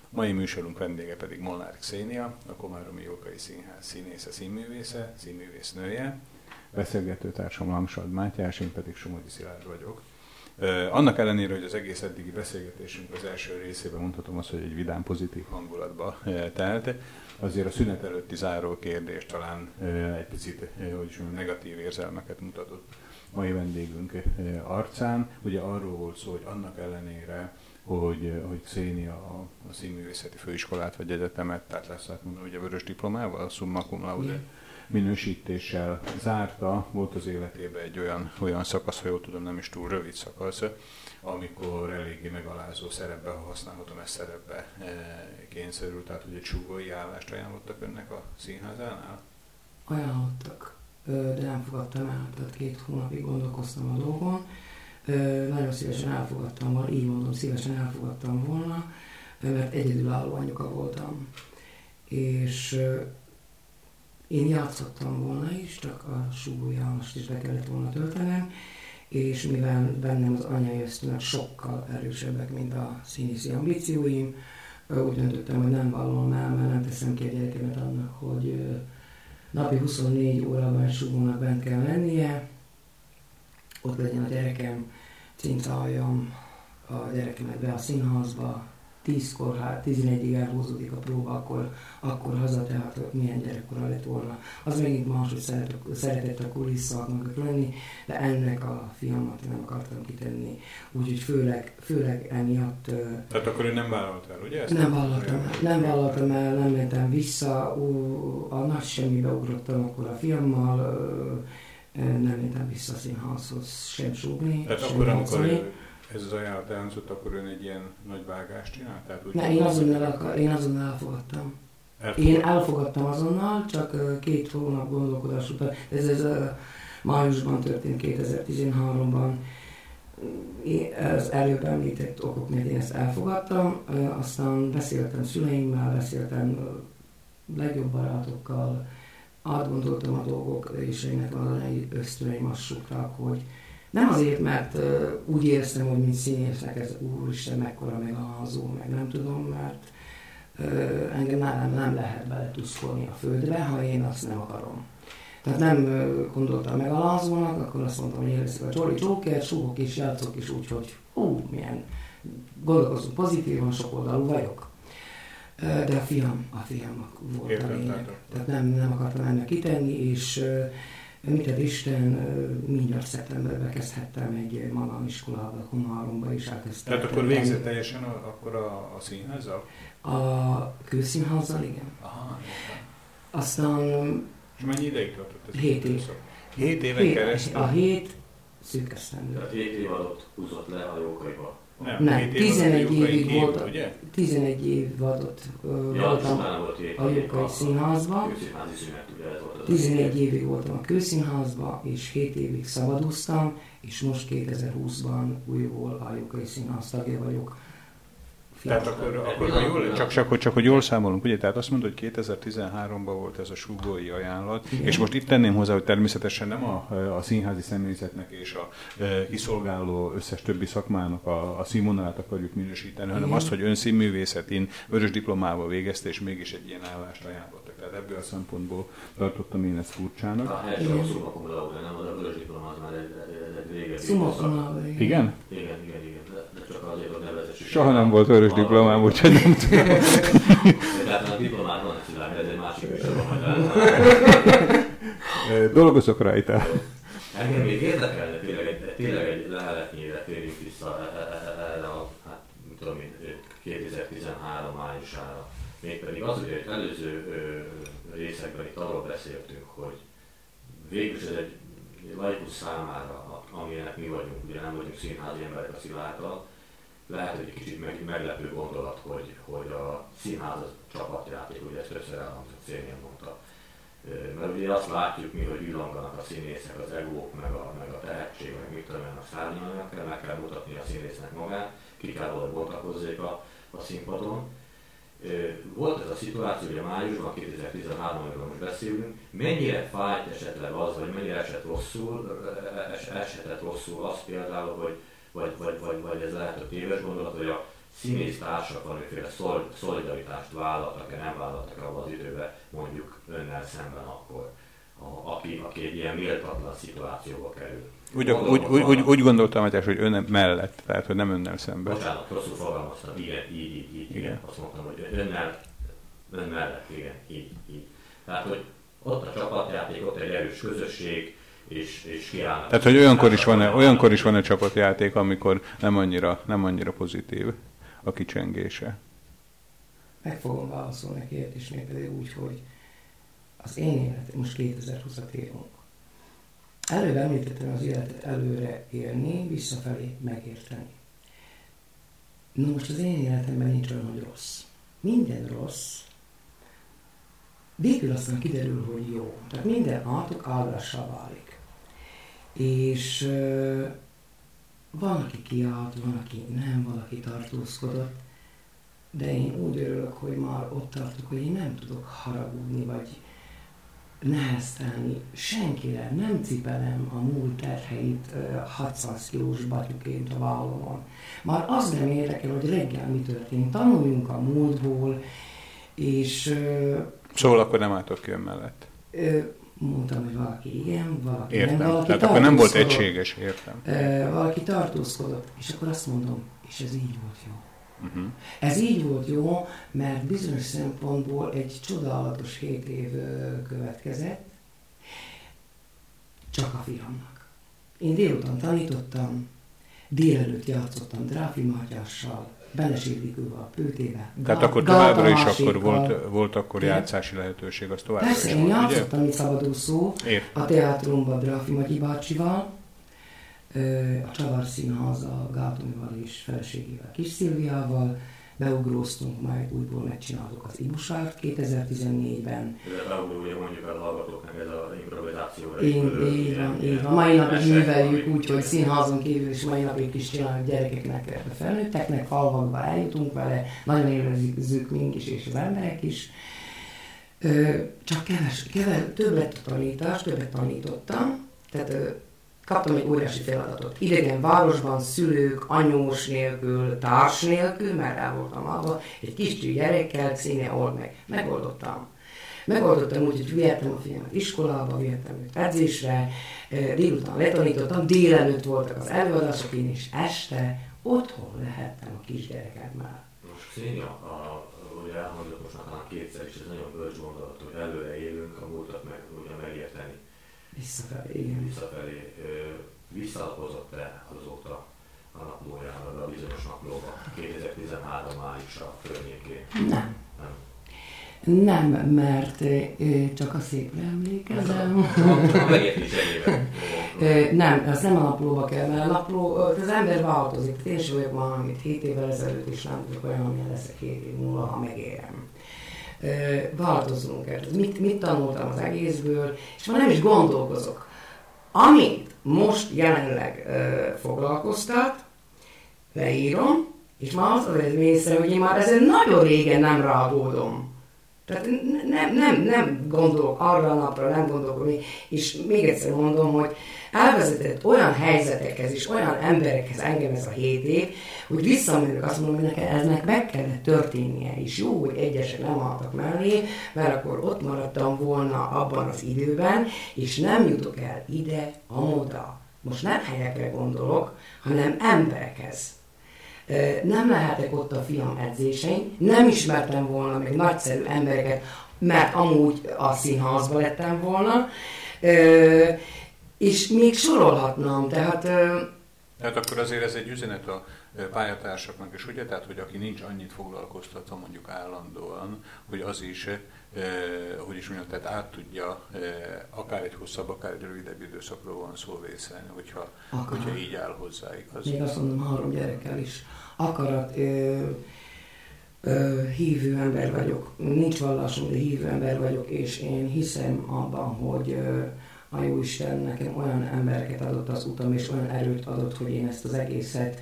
Mai műsorunk vendége pedig Molnár Xénia, a Komáromi Jókai Színház színésze, színművésze, színművésznője. Beszélgető társam Langsad Mátyás, én pedig Somogyi Szilárd vagyok. Annak ellenére, hogy az egész eddigi beszélgetésünk az első részében mondhatom azt, hogy egy vidám, pozitív hangulatba telt, azért a szünet előtti záró kérdés talán egy picit hogy is negatív érzelmeket mutatott mai vendégünk arcán. Ugye arról volt szó, hogy annak ellenére, hogy, hogy Xénia a, a színművészeti főiskolát vagy egyetemet, tehát lesz hát mondom, ugye vörös diplomával, a summa cum laude minősítéssel zárta, volt az életében egy olyan, olyan szakasz, ha jól tudom, nem is túl rövid szakasz, amikor eléggé megalázó szerepbe, ha használhatom ezt szerepbe, eh, kényszerült, tehát hogy egy súgói állást ajánlottak önnek a színházánál? Ajánlottak, de nem fogadtam el, tehát két hónapig gondolkoztam a dolgon. Nagyon szívesen elfogadtam volna, így mondom, szívesen elfogadtam volna, mert egyedülálló anyuka voltam. És én játszottam volna is, csak a súlyámost is be kellett volna töltenem, és mivel bennem az anyai ösztönök sokkal erősebbek, mint a színészi ambícióim, úgy döntöttem, hogy nem vallom el, mert nem teszem ki a gyerekemet annak, hogy napi 24 órában súgónak bent kell lennie, ott legyen a gyerekem, cincaljam a gyerekemet be a színházba, 10-kor, hát 11-ig elhúzódik a próba, akkor, akkor haza, tehát milyen gyerekkora lett volna. Az megint más, hogy szeret, szeretett a kulisszak mögött lenni, de ennek a filmet nem akartam kitenni. Úgyhogy főleg, főleg emiatt... Tehát akkor ő nem vállalt el, ugye? Ezt nem vállaltam el, nem vállaltam el, nem mentem vissza, ó, a nagy semmibe ugrottam akkor a filmmal, nem mentem vissza a színházhoz sem súgni, Tehát sem akkor, amikor ez az ajánlat elhangzott, akkor ön egy ilyen nagy vágást csinált? Tehát úgy ne, én azonnal, akar, én azonnal elfogadtam. Elfogad. Én elfogadtam azonnal, csak két hónap gondolkodás után, ez, ez a májusban történt 2013-ban, az előbb említett okok miatt én ezt elfogadtam, aztán beszéltem szüleimmel, beszéltem legjobb barátokkal, átgondoltam a dolgok, és ennek van egy ösztöneim azt sukták, hogy nem azért, mert uh, úgy érzem, hogy mint színésznek ez úristen mekkora megalázó, meg nem tudom, mert uh, engem nem, nem lehet beletuszkolni a földbe, ha én azt nem akarom. Tehát nem uh, gondoltam megalázónak, akkor azt mondtam, hogy érezzük a Jolly Joker, súgok és játszok is úgy, hogy hú, milyen gondolkozunk pozitívan, sok oldalú vagyok. De a fiam, a fiam volt Értem, a lényeg. Tehát nem, nem akartam ennek kitenni, és Mit ad Isten, mindjárt szeptemberben kezdhettem egy magániskolába, Komáromba is elkezdtem. Tehát akkor végzett teljesen a, akkor a, a színházzal? A kőszínházzal, igen. Aha, Aztán... És mennyi ideig tartott ez? Hét év. Hét éven hét, keresztül? A hét szűk esztendő. Tehát hét év alatt húzott le a jókaiba. Nem, nem 11 évig volt, ugye? 11 év adott ja, voltam a Jókai Színházba. 11 évig voltam a Kőszínházba, és 7 évig szabadúztam, és most 2020-ban újból a Jókai Színház tagja vagyok. Tehát akkor, akkor ha jól, csak, csak, hogy, csak hogy jól számolunk, ugye? Tehát azt mondod, hogy 2013-ban volt ez a súgói ajánlat, Igen. és most itt tenném hozzá, hogy természetesen nem a, a színházi személyzetnek és a e, kiszolgáló összes többi szakmának a, a színvonalát akarjuk minősíteni, hanem Igen. azt, hogy ön színművészetén vörös diplomával végezte, és mégis egy ilyen állást ajánlottak. Tehát ebből a szempontból tartottam én ezt furcsának. A helyes a szumma nem az a vörös diploma, az már egy, egy, egy régebbi. igen. Igen? Igen, igen, csak azért, hogy nevezessük. Soha nem volt vörös diplomám, úgyhogy nem tudom. Tehát a diplomát van csinálni, ez egy másik műsorban Dolgozok rajta. Engem még érdekelne tényleg egy, tényleg egy leheletnyire térjünk vissza e- e- e- erre a, hát, tudom én, 2013 májusára. Mégpedig az, hogy egy előző részekben itt arról beszéltünk, hogy végül ez egy laikus számára, amilyenek mi vagyunk, ugye nem vagyunk színházi emberek a szilártal, lehet, hogy egy kicsit meg, meglepő gondolat, hogy, hogy a színház a csapatjáték, ugye ezt többször elhangzott Szénien mondta. Mert ugye azt látjuk mi, hogy villanganak a színészek, az egók, meg a, meg a tehetség, meg mit tudom én, a szárnyalnak kell, meg kell mutatni a színésznek magát, ki kell volna bontakozzék a, a színpadon. volt ez a szituáció, hogy a májusban, 2013-ról most beszélünk, mennyire fájt esetleg az, vagy mennyire esett rosszul, esetett rosszul az például, hogy vagy, vagy, vagy, vagy ez lehet a téves gondolat, hogy a színész társak valamiféle szolidaritást vállaltak-e, nem vállaltak abban az időben mondjuk önnel szemben akkor, a, aki, aki egy ilyen méltatlan szituációba kerül. Úgy, úgy, úgy, úgy, úgy gondoltam, hogy ön mellett, tehát hogy nem önnel szemben. Bocsánat, rosszul fogalmaztam, igen, így, így, így, igen. Azt mondtam, hogy önnel, ön mellett, igen, így, így. Tehát, hogy ott a csapatjáték, ott egy erős közösség, és, és kiállnak. Tehát, hogy olyankor is van-e, olyankor is van-e csapatjáték, amikor nem annyira, nem annyira pozitív a kicsengése? Meg fogom válaszolni neki, és még pedig úgy, hogy az én életem, most 2020-at írunk. Előbb említettem az életet előre élni, visszafelé megérteni. Na most az én életemben nincs olyan, hogy rossz. Minden rossz, végül aztán kiderül, hogy jó. Tehát minden átok áldással válik. És van, aki kiállt, van, aki nem, valaki tartózkodott, de én úgy örülök, hogy már ott tartok, hogy én nem tudok haragudni, vagy neheztelni senkire, nem cipelem a múlt terheit 600 kilós batyuként a vállomon. Már az nem érdekel, hogy reggel mi történt. Tanuljunk a múltból, és... Szóval akkor nem álltok ki ön mellett? Mondtam, hogy valaki igen, valaki értem. nem. Valaki Tehát akkor nem volt egységes, értem. Valaki tartózkodott, és akkor azt mondom, és ez így volt jó. Uh-huh. Ez így volt jó, mert bizonyos szempontból egy csodálatos hét év következett, csak a fiamnak. Én délután tanítottam, délelőtt játszottam Dráfi Mátyással, Belesérdikővel, Pőtével. Tehát akkor továbbra is akkor volt, volt akkor Én? játszási lehetőség, az továbbra Persze, is én játszottam, mint szabadúszó, a teátrumban Dráfi Matyi bácsival, a Csavar Színház a Gátomival és feleségével, Kis Szilviával, beugróztunk, majd újból megcsináltuk az Ibusárt 2014-ben. Ez beugrója mondjuk a hallgatóknak ez az improvizációra. Én, így van, így van. Mai napig műveljük úgy, hogy színházon kívül is mai napig is csináljuk gyerekeknek, felnőtteknek, falvakba eljutunk vele, nagyon élvezzük mink is és az emberek is. Csak keves, keves, több lett a tanítás, többet tanítottam, tehát kaptam egy óriási feladatot. Idegen városban, szülők, anyós nélkül, társ nélkül, mert el voltam abban, egy kis gyerekkel, színe old meg. Megoldottam. Megoldottam úgy, hogy vihettem a fiamat iskolába, vihettem őt edzésre, délután letanítottam, délelőtt voltak az előadások, én is este otthon lehettem a kisgyerekemmel. Most Szénia, a, ugye elhangzott most már kétszer is, ez nagyon bölcs gondolat, hogy előre élünk, a múltat meg ugye megérteni Visszafelé, igen. Visszafelé. Visszalapozott-e azóta a naplójára, a bizonyos naplóba 2013 májusra környékén? Nem. Nem. Nem, mert csak a szépre emlékezem. nem, ez nem a naplóba kell, mert a napló, az ember változik. Én is vagyok valamit 7 évvel ezelőtt, és nem tudok olyan, amilyen leszek 7 év múlva, ha megérem változnunk kell. Mit, mit tanultam az egészből, és már nem is gondolkozok. Amit most jelenleg foglalkoztat, leírom, és már az az észre, hogy én már ezen nagyon régen nem rágódom. Tehát nem, nem, nem gondolok arra a napra, nem gondolok, és még egyszer mondom, hogy elvezetett olyan helyzetekhez és olyan emberekhez engem ez a hét év, hogy visszamegyek azt mondom, hogy nekem eznek meg kellett történnie, és jó, hogy egyesek nem haltak mellé, mert akkor ott maradtam volna abban az időben, és nem jutok el ide, amoda. Most nem helyekre gondolok, hanem emberekhez. Nem lehetek ott a fiam edzésein, nem ismertem volna még nagyszerű embereket, mert amúgy a színházba lettem volna, és még sorolhatnám, tehát... Tehát akkor azért ez egy üzenet a pályatársaknak is, ugye? Tehát, hogy aki nincs annyit foglalkoztatva mondjuk állandóan, hogy az is, eh, hogy is mondjam, tehát át tudja, eh, akár egy hosszabb, akár egy rövidebb időszakról van szó vészelni, hogyha, hogyha így áll hozzá, igaz? Még azt mondom, három gyerekkel is. Akarat, ö, ö, hívő ember vagyok. Nincs vallásom, de hívő ember vagyok, és én hiszem abban, hogy ö, a Jóisten nekem olyan embereket adott az utam, és olyan erőt adott, hogy én ezt az egészet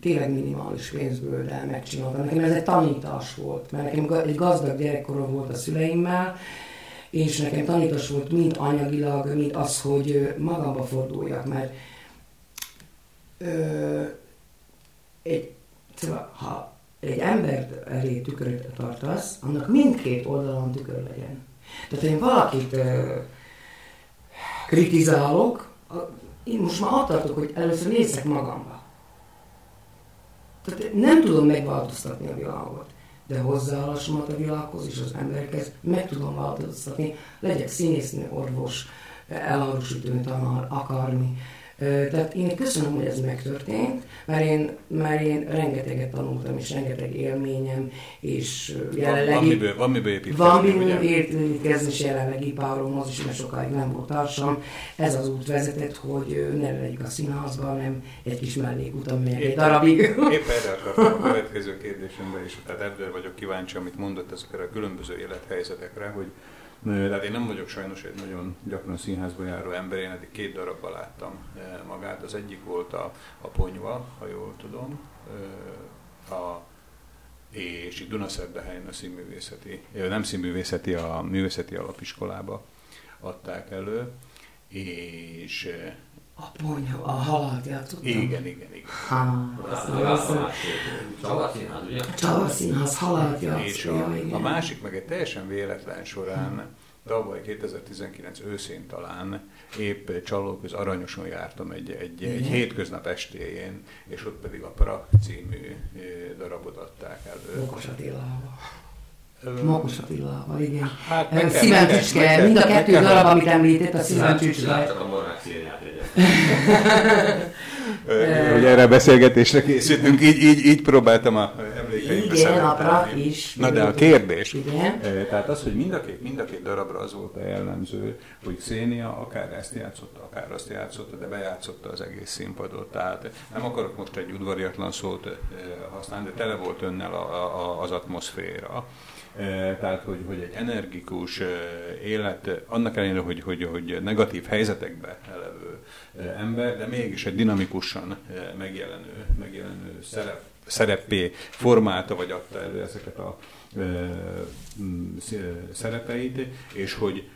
tényleg minimális pénzből, de megcsináltam. Nekem ez egy tanítás volt, mert nekem egy gazdag gyerekkorom volt a szüleimmel, és nekem tanítás volt mind anyagilag, mind az, hogy magamba forduljak, mert ö, egy, szóval, ha egy ember elé tükröt tartasz, annak mindkét oldalon tükör legyen. Tehát én valakit ö, kritizálok, én most már tartok, hogy először nézzek magamba. Tehát nem tudom megváltoztatni a világot, de hozzáállásomat a világhoz és az emberekhez meg tudom változtatni. Legyek színésznő, orvos, elharúsítő tanár, akármi. Tehát én köszönöm, hogy ez megtörtént, mert én, mert én rengeteget tanultam, és rengeteg élményem, és jelenlegi... Van, miből, van miből építkezni, Van miből építkezni, és jelenlegi páromhoz is, mert sokáig nem volt társam. Ez az út vezetett, hogy ne legyünk a színházba, hanem egy kis mellékutam megyek egy darabig. Épp erre akartam a következő kérdésembe is, tehát ebből vagyok kíváncsi, amit mondott ezekre a különböző élethelyzetekre, hogy tehát én nem vagyok sajnos egy nagyon gyakran színházba járó ember, én eddig két darabban láttam magát. Az egyik volt a, a Ponyva, ha jól tudom, a, és itt Dunaszerdehelyen a színművészeti, nem színművészeti, a művészeti alapiskolába adták elő, és a ponyha, a halált játszottam? Igen, igen, igen. Csava Színház, ugye? Csava Színház, halált játszott. És a, a másik meg egy teljesen véletlen során, tavaly 2019 őszén talán épp Csalóköz Aranyoson jártam egy, egy, egy hétköznap estéjén, és ott pedig a Prak című darabot adták elő. Okos Attilával. Magos Attilával, igen. Hát, Szívemcsücske, mind a kettő darab, amit említett, a szívemcsücske. Csak a morák hogy erre a beszélgetésre készítünk, így, így, így próbáltam a emlékeimbe Igen, a is. Na de a kérdés, Igen. tehát az, hogy mind a, két, mind a két darabra az volt a jellemző, hogy Xénia akár ezt játszotta, akár azt játszotta, de bejátszotta az egész színpadot. Tehát nem akarok most egy udvariatlan szót használni, de tele volt önnel a, a, az atmoszféra. Tehát, hogy, hogy egy energikus élet, annak ellenére, hogy, hogy, hogy negatív helyzetekbe elevő ember, de mégis egy dinamikusan megjelenő, megjelenő szerep, szerepé formálta, vagy adta elő ezeket a szerepeit, és hogy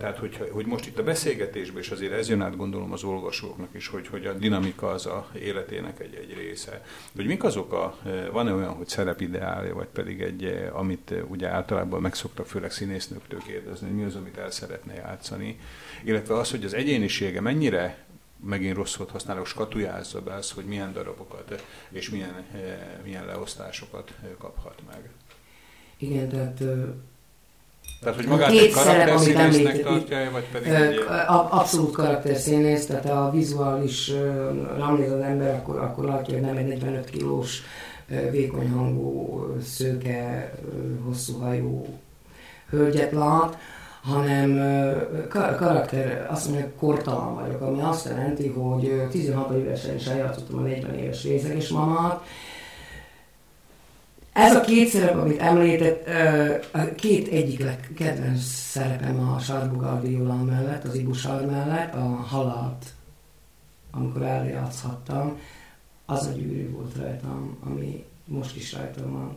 tehát, hogy, hogy most itt a beszélgetésben, és azért ez jön át gondolom az olvasóknak is, hogy, hogy a dinamika az a életének egy, egy része. Hogy mik azok a, van-e olyan, hogy szerepideálja, vagy pedig egy, amit ugye általában megszoktak főleg színésznőktől kérdezni, hogy mi az, amit el szeretne játszani, illetve az, hogy az egyénisége mennyire megint rossz szót használok, skatujázza be az, hogy milyen darabokat és milyen, milyen leosztásokat kaphat meg. Igen, tehát tehát, hogy magát Két egy karakterszínésznek tartja, vagy pedig egy... Abszolút karakterszínész, tehát a vizuális ránéz az ember, akkor, akkor látja, hogy nem egy 45 kilós, vékony hangú, szőke, hosszú hajú hölgyet lát, hanem karakter, azt mondja, kortalan vagyok, ami azt jelenti, hogy 16 évesen is eljátszottam a 40 éves részeges mamát, ez a két szerep, amit említett, a két egyik kedvenc szerepem a Sarbu Guardiola mellett, az Ibusar mellett, a halált, amikor eljátszhattam, az a gyűrű volt rajtam, ami most is rajtam van,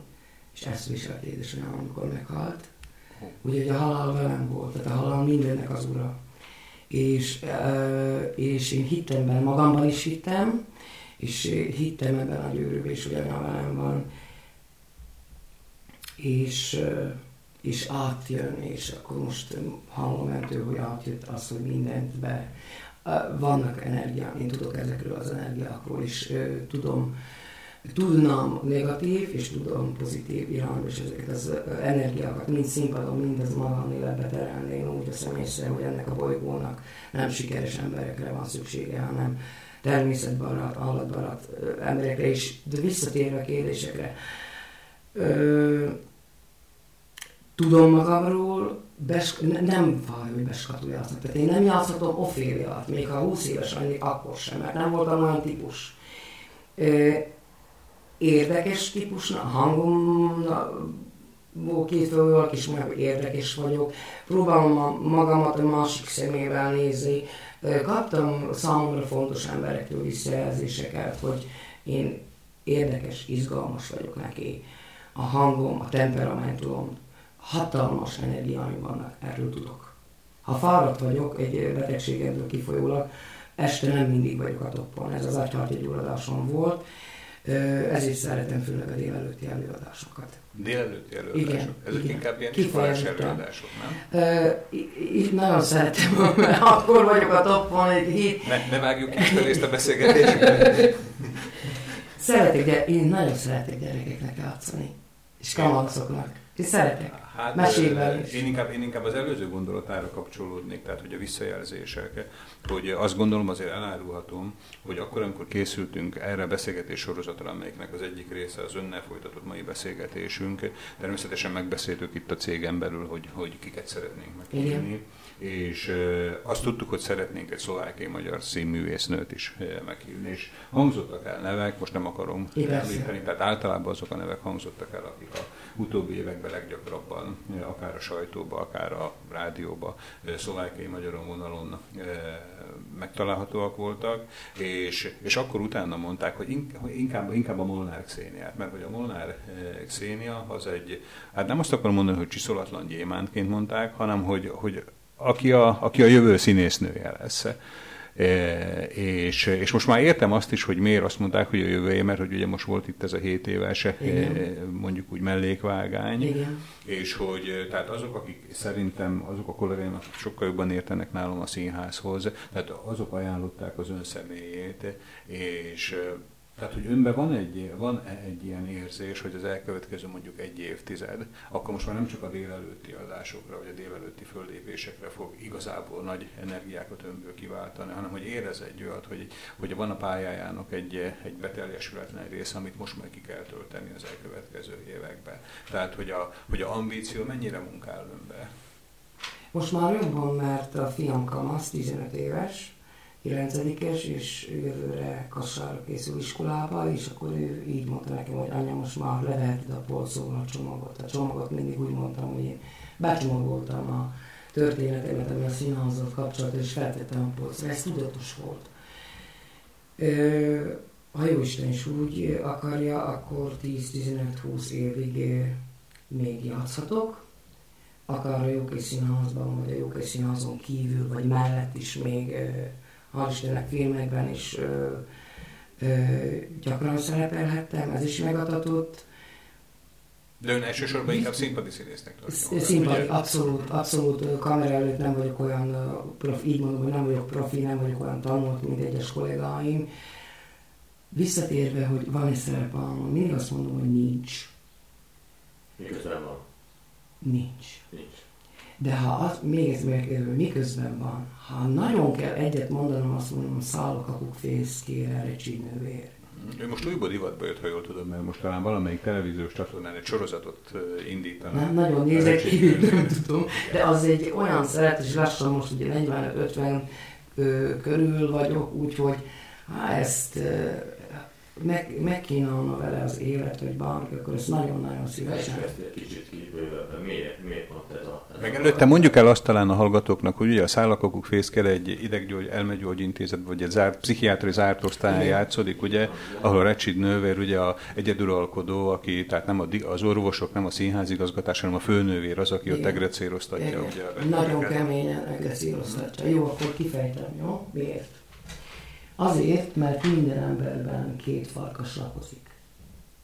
és ezt viselt édesanyám, amikor meghalt. Úgyhogy a halál velem volt, tehát a halál mindennek az ura. És, és én hittem benne, magamban is hittem, és hittem ebben a gyűrűben, és velem van és, és átjön, és akkor most hallom öntől, hogy átjött az, hogy mindent be. Vannak energiák, én tudok ezekről az energiákról, és tudom, tudnám negatív, és tudom pozitív irányba, és ezeket az energiákat mind színpadon, mind az életbe terelni. Úgy veszem észre, hogy ennek a bolygónak nem sikeres emberekre van szüksége, hanem természetbarát, állatbarát emberekre is. De visszatérve a kérdésekre, ö, tudom magamról, bes, nem fáj, hogy beskatujáznak. Tehát én nem játszhatom Oféliát, még ha 20 éves lennék, akkor sem, mert nem voltam olyan típus. Ö, érdekes típus, a hangom két fővel is meg érdekes vagyok. Próbálom magamat a másik szemével nézni. Kaptam számomra fontos emberektől visszajelzéseket, hogy én érdekes, izgalmas vagyok neki. A hangom, a temperamentum, hatalmas energiáim vannak, erről tudok. Ha fáradt vagyok egy betegségemből kifolyólag, este nem mindig vagyok a toppon, ez az agyharti gyulladásom volt, ezért szeretem főleg a délelőtti előadásokat. Délelőtti előadások? Igen, Ezek igen. inkább ilyen iskolás előadások, nem? Itt nagyon szeretem, mert akkor vagyok a toppon egy hét. Ne, ne vágjuk ezt a részt a. Szeretek, de én nagyon szeretek gyerekeknek játszani. És kamatszoknak. Én szeretek. Hát, Mesével is. Én inkább, én inkább az előző gondolatára kapcsolódnék, tehát hogy a visszajelzések, hogy azt gondolom azért elárulhatom, hogy akkor, amikor készültünk erre a beszélgetés sorozatra, amelyiknek az egyik része az önnel folytatott mai beszélgetésünk, természetesen megbeszéltük itt a cégen belül, hogy, hogy kiket szeretnénk meghívni, és azt tudtuk, hogy szeretnénk egy szlovákiai magyar színművésznőt is meghívni, és hangzottak el nevek, most nem akarom említeni, tehát általában azok a nevek hangzottak el, akik a utóbbi években leggyakrabban, akár a sajtóban, akár a rádióban, szlovákiai magyaron vonalon megtalálhatóak voltak, és, és akkor utána mondták, hogy inkább, inkább a Molnár Xéniát, mert hogy a Molnár Xénia az egy, hát nem azt akarom mondani, hogy csiszolatlan gyémántként mondták, hanem hogy, hogy aki, a, aki a jövő színésznője lesz. E, és, és most már értem azt is, hogy miért azt mondták, hogy a jövője, mert hogy ugye most volt itt ez a 7 éves e, Igen. mondjuk úgy mellékvágány, Igen. és hogy e, tehát azok, akik szerintem, azok a kollégáim, sokkal jobban értenek nálam a színházhoz, tehát azok ajánlották az ön személyét, és tehát, hogy önben van egy, van egy ilyen érzés, hogy az elkövetkező mondjuk egy évtized, akkor most már nem csak a délelőtti adásokra, vagy a délelőtti föllépésekre fog igazából nagy energiákat önből kiváltani, hanem hogy érez egy olyat, hogy, hogy van a pályájának egy, egy beteljesületlen része, amit most meg ki kell tölteni az elkövetkező években. Tehát, hogy a, hogy a ambíció mennyire munkál önbe? Most már jobban, mert a fiam kamasz, 15 éves, 9-es, és jövőre Kassára készül iskolába, és akkor ő így mondta nekem, hogy anya, most már leveheted a polcról a csomagot. A csomagot mindig úgy mondtam, hogy én becsomagoltam a történetemet, ami a színházzal kapcsolatos, és feltettem a polcra. Ez tudatos volt. Ö, ha Jóisten is úgy akarja, akkor 10-15-20 évig még játszhatok, akár a Jókés Színházban, vagy a Jókés Színházon kívül, vagy mellett is még hál' Istennek filmekben is ö, ö, gyakran szerepelhettem, ez is megadatott. De ön elsősorban inkább színpadi színésznek tartja. Színpadi, abszolút, abszolút kamera előtt nem vagyok olyan, profi, így mondom, hogy nem vagyok profi, nem vagyok olyan tanult, mint egyes kollégáim. Visszatérve, hogy van egy szerepem, mindig azt mondom, hogy nincs. Miközben van? Nincs. Nincs. De ha az, még ez megkérdező, miközben van, ha nagyon kell egyet mondanom, azt mondom, szállok a kukfész, kére, recsi nővér. Ő most újból divatba jött, ha jól tudom, mert most talán valamelyik televíziós csatornán egy sorozatot indítanak. Nem, nagyon nézek ki, nem tudom, de az egy olyan szeret, és lassan most ugye 40-50 körül vagyok, úgyhogy hát ezt meg, megkínálna vele az élet, hogy bárki, akkor ezt nagyon-nagyon szívesen. Kicsit kibővebben, miért, miért pont ez a... Ez Meg előtte mondjuk el azt talán a hallgatóknak, hogy ugye a szállakokuk fészkele egy ideggyógy, elmegyógyintézet, vagy egy zárt, pszichiátri zárt osztályon játszódik, ugye, ahol Recsid nővér, ugye a egyedülalkodó, aki, tehát nem az orvosok, nem a színházigazgatás, hanem a főnővér az, aki Igen. ott egrecéroztatja. Ugye, Nagyon keményen egrecéroztatja. Jó, akkor kifejtem, jó? Miért? Azért, mert minden emberben két farkas lakozik.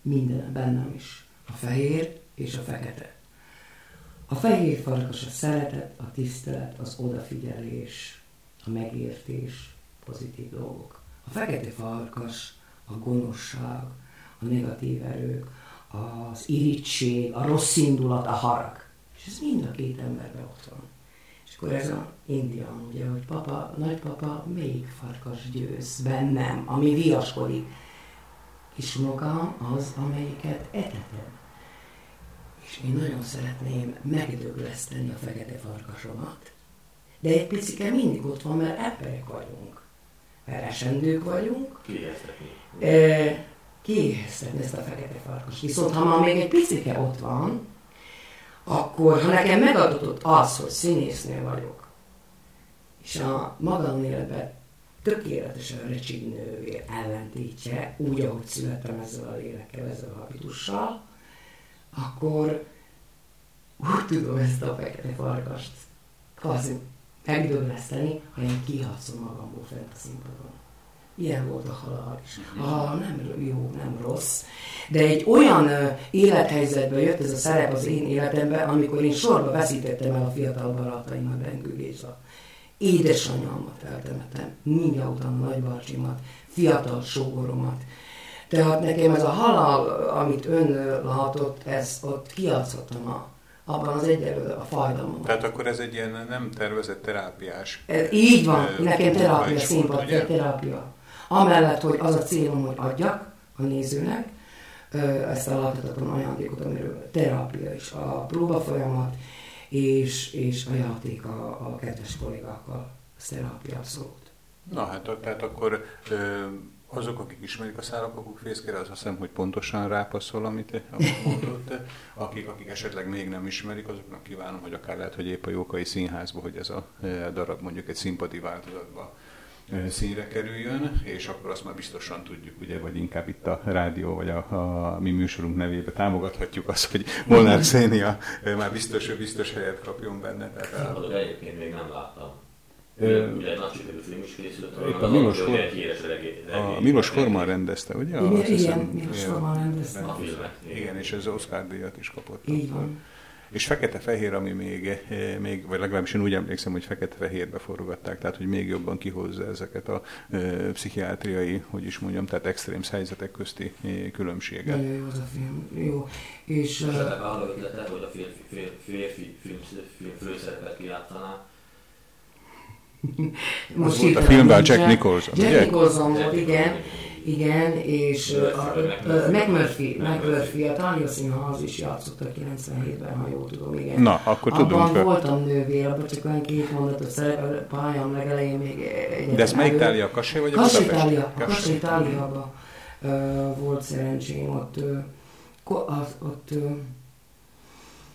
Minden, bennem is. A fehér és a fekete. A fehér farkas a szeretet, a tisztelet, az odafigyelés, a megértés, pozitív dolgok. A fekete farkas a gonoszság, a negatív erők, az irítség, a rossz indulat, a harag. És ez mind a két emberben ott van akkor ez a indian, ugye, hogy papa, nagypapa, még farkas győz bennem, ami viaskodik. Kisunokám az, amelyiket etetem. És én nagyon szeretném megdögleszteni a fekete farkasomat. De egy picike mindig ott van, mert emberek vagyunk. Mert esendők vagyunk. Kiéheztetni. E, kiéheztetni ezt a fekete farkas. Viszont ha már még egy picike ott van, akkor ha nekem megadatott az, hogy színésznő vagyok, és a magánéletben tökéletesen recsignővé ellentétje, úgy, ahogy születtem ezzel a lélekkel, ezzel a habitussal, akkor úgy tudom ezt a fekete farkast kvázi megdögleszteni, ha én kihatszom magamból fent a színpadon. Ilyen volt a halál is. A halál nem jó, nem rossz, de egy olyan élethelyzetbe jött ez a szerep az én életemben, amikor én sorba veszítettem el a fiatal barátaimat, Bengő Géza. Édesanyámat eltemettem, mindjárt utána nagybácsimat, fiatal sógoromat. Tehát nekem ez a halál, amit ön látott, ez ott kiadszottam a, abban az egyelőre a fájdalmam. Tehát akkor ez egy ilyen nem tervezett terápiás. Ez, így van, nekem terápia, színpad, terápia. Amellett, hogy az a célom, hogy adjak a nézőnek ezt a láthatatlan ajándékot, amiről terápia is, a próba folyamat, és, és a játék a, a kedves kollégákkal, a terápia abszolút. Na hát, tehát akkor azok, akik ismerik a szállakakuk fészkére, az azt hiszem, hogy pontosan rápasszol, amit, amit mondott. Akik, akik esetleg még nem ismerik, azoknak kívánom, hogy akár lehet, hogy épp a Jókai Színházba, hogy ez a darab mondjuk egy színpadi változatban színre kerüljön, és akkor azt már biztosan tudjuk, ugye, vagy inkább itt a rádió, vagy a, a mi műsorunk nevébe támogathatjuk azt, hogy Molnár Szénia már biztos, biztos helyet kapjon benne. Tehát, a... egyébként még nem láttam. Ugye nagy sikerű film is készült, a Milos, a Milos Forman rendezte, ugye? Igen, igen Milos Forman rendezte. A filmet. Igen, és ez Oscar díjat is kapott. Így van. És fekete-fehér, ami még, eh, még, vagy legalábbis én úgy emlékszem, hogy fekete-fehérbe forgatták, tehát hogy még jobban kihozza ezeket a e, pszichiátriai, hogy is mondjam, tehát extrém helyzetek közti e, különbséget. Nagyon jó az a film, jó. És... Uh, arra ötlete, hogy a férfi, férfi, férfi film, film főszerepet kiálltaná, most volt a filmben Jack Nicholson, Jack? Nicholson volt, igen. Igen, és McMurphy, McMurphy, a Tanya Színház is játszott a 97-ben, ha jól tudom, igen. Na, akkor Abban tudunk. Abban voltam nővér, abban csak olyan két mondatot szerepel, pályám legelején még egyetem De ez melyik Itália, a Kassé vagy a Kassé Itália, a Kassé Itáliában uh, volt szerencsém, ott, ott uh,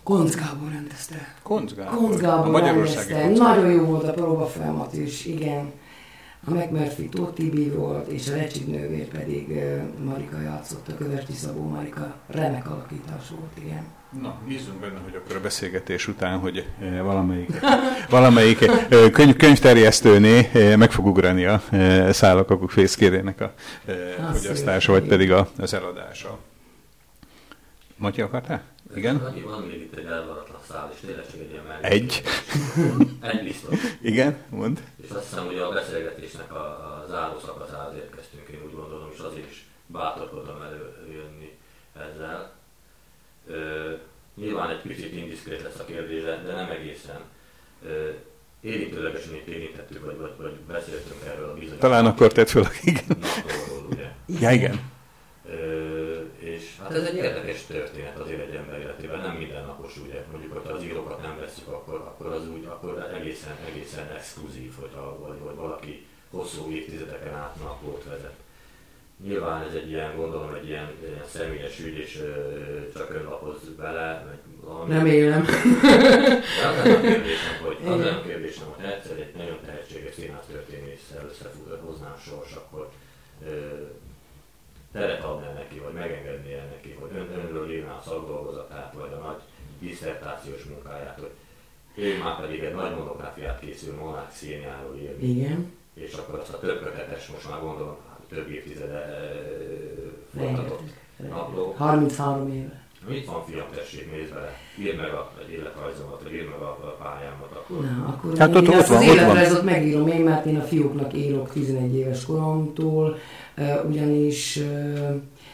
Konc Gábor rendezte. Konc Gábor? Konc Gábor rendezte. Nagyon jó volt a próba folyamat is, igen. A McMurphy Tóth Tibi volt, és a Recsid nővér pedig uh, Marika játszott, a Köverti Szabó Marika. Remek alakítás volt, igen. Na, bízunk benne, hogy akkor a beszélgetés után, hogy valamelyik, valamelyik könyv, könyvterjesztőné meg fog ugrani a szállakakuk fészkérének a fogyasztása, vagy pedig a, az eladása. Matyi, akartál? Igen? Van még itt egy elvaratlan szál, és tényleg csak egy ilyen mellé. Egy? egy biztos. Igen, mond. És azt hiszem, hogy a beszélgetésnek a, a záró szakaszához érkeztünk, én úgy gondolom, és azért is bátorkodom előjönni ezzel. Ö, nyilván egy kicsit indiszkrét lesz a kérdés, de nem egészen. Ö, érintőlegesen itt érintettük, vagy, vagy, vagy beszéltünk erről a bizonyos... Talán akkor tett föl, igen. Napról, ugye? Ja, igen. És hát ez egy érdekes történet azért egy ember életében, nem mindennapos, ugye, mondjuk, hogy az írókat nem veszük, akkor, akkor az úgy, akkor egészen, egészen exkluzív, hogy, a, vagy, vagy valaki hosszú évtizedeken át napot vezet. Nyilván ez egy ilyen, gondolom, egy ilyen, ilyen személyes ügy, és csak ön lapoz bele, meg valami. Nem élem. De az nem a kérdésem, hogy, az nem kérdésem, hogy egyszer egy nagyon tehetséges színház történésszel összehoznám sors, akkor teret adnál neki, vagy megengednél neki, hogy ön, önről írná a szakdolgozatát, vagy a nagy diszertációs munkáját, hogy ő már pedig egy nagy monográfiát készül Monák szénjáról írni. Igen. És akkor azt a több kötetes, most már gondolom, hát több évtizede folytatott napló. 33 éve. Mit van fiam, tessék, nézd bele, írd meg a, életrajzomat, vagy írd meg a, a pályámat. Akkor... Na, akkor hát ott, ott van, az életrajzot megírom én, mert én a fiúknak írok 11 éves koromtól, ugyanis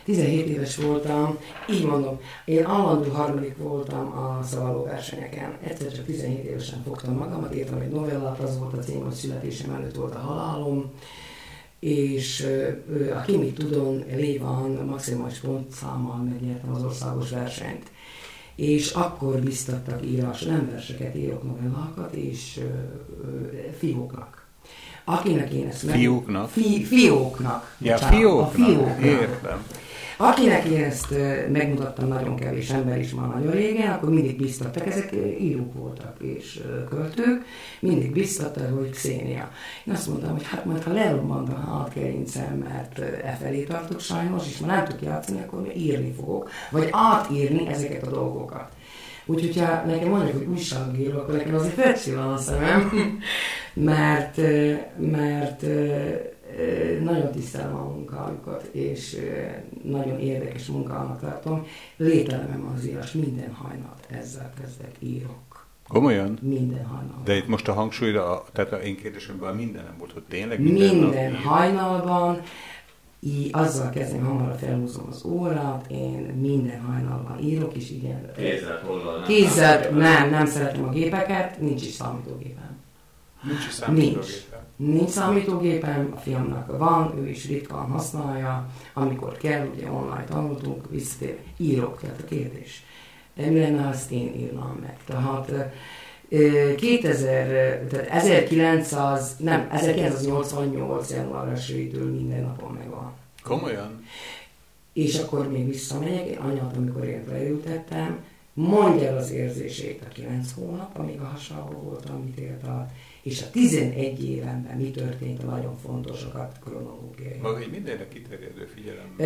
17 éves voltam, így mondom, én állandó harmadik voltam a szavaló versenyeken. Egyszer csak 17 évesen fogtam magamat, írtam egy novellát, az volt a cím, hogy születésem előtt volt a halálom, és a Kimi Tudon Lévan maximális pontszámmal megnyertem az országos versenyt. És akkor biztattak írás, nem verseket, írok novellákat, és fióknak. Akinek én ezt meg... Fióknak? Fi, fióknak. Ja, fióknak. A fióknak. Értem. Akinek én ezt megmutattam nagyon kevés ember is már nagyon régen, akkor mindig biztattak, ezek írók voltak és költők, mindig biztatta, hogy Xénia. Én azt mondtam, hogy hát majd ha lerobbant a hátkerincem, mert e felé tartok sajnos, és már nem tudok játszani, akkor írni fogok, vagy átírni ezeket a dolgokat. Úgyhogy ha nekem mondják, hogy újságíró, akkor nekem azért felcsillan a szemem, mert, mert nagyon tisztelem a munkájukat, és nagyon érdekes munkának tartom. Lételemem az írás, minden hajnalt ezzel kezdek, írok. Komolyan? Minden hajnalban. De itt most a hangsúlyra, tehát a én kérdésemben minden nem volt, hogy tényleg minden Minden nap hajnalban, így azzal kezdem, hamar felhúzom az órát, én minden hajnalban írok, és igen. Kézzel, tollal, Kézzel, nem, nem szeretem a gépeket, nincs is számítógépem. Nincs is számítógépem. Nincs. Nincs számítógépem, a fiamnak van, ő is ritkán használja, amikor kell, ugye online tanultunk, visszatér, írok, tehát a kérdés. Mi lenne, ha ezt én írnám meg? Tehát 2000, tehát 1900, nem, 1988. január 1 minden napon megvan. Komolyan? És akkor még visszamegyek, anyát, amikor én leültettem, mondja el az érzését a 9 hónap, amíg a hasából voltam, amit élt át, és a 11 évenben mi történt, a nagyon fontosokat kronológiai. Maga egy mindenre kiterjedő figyelem.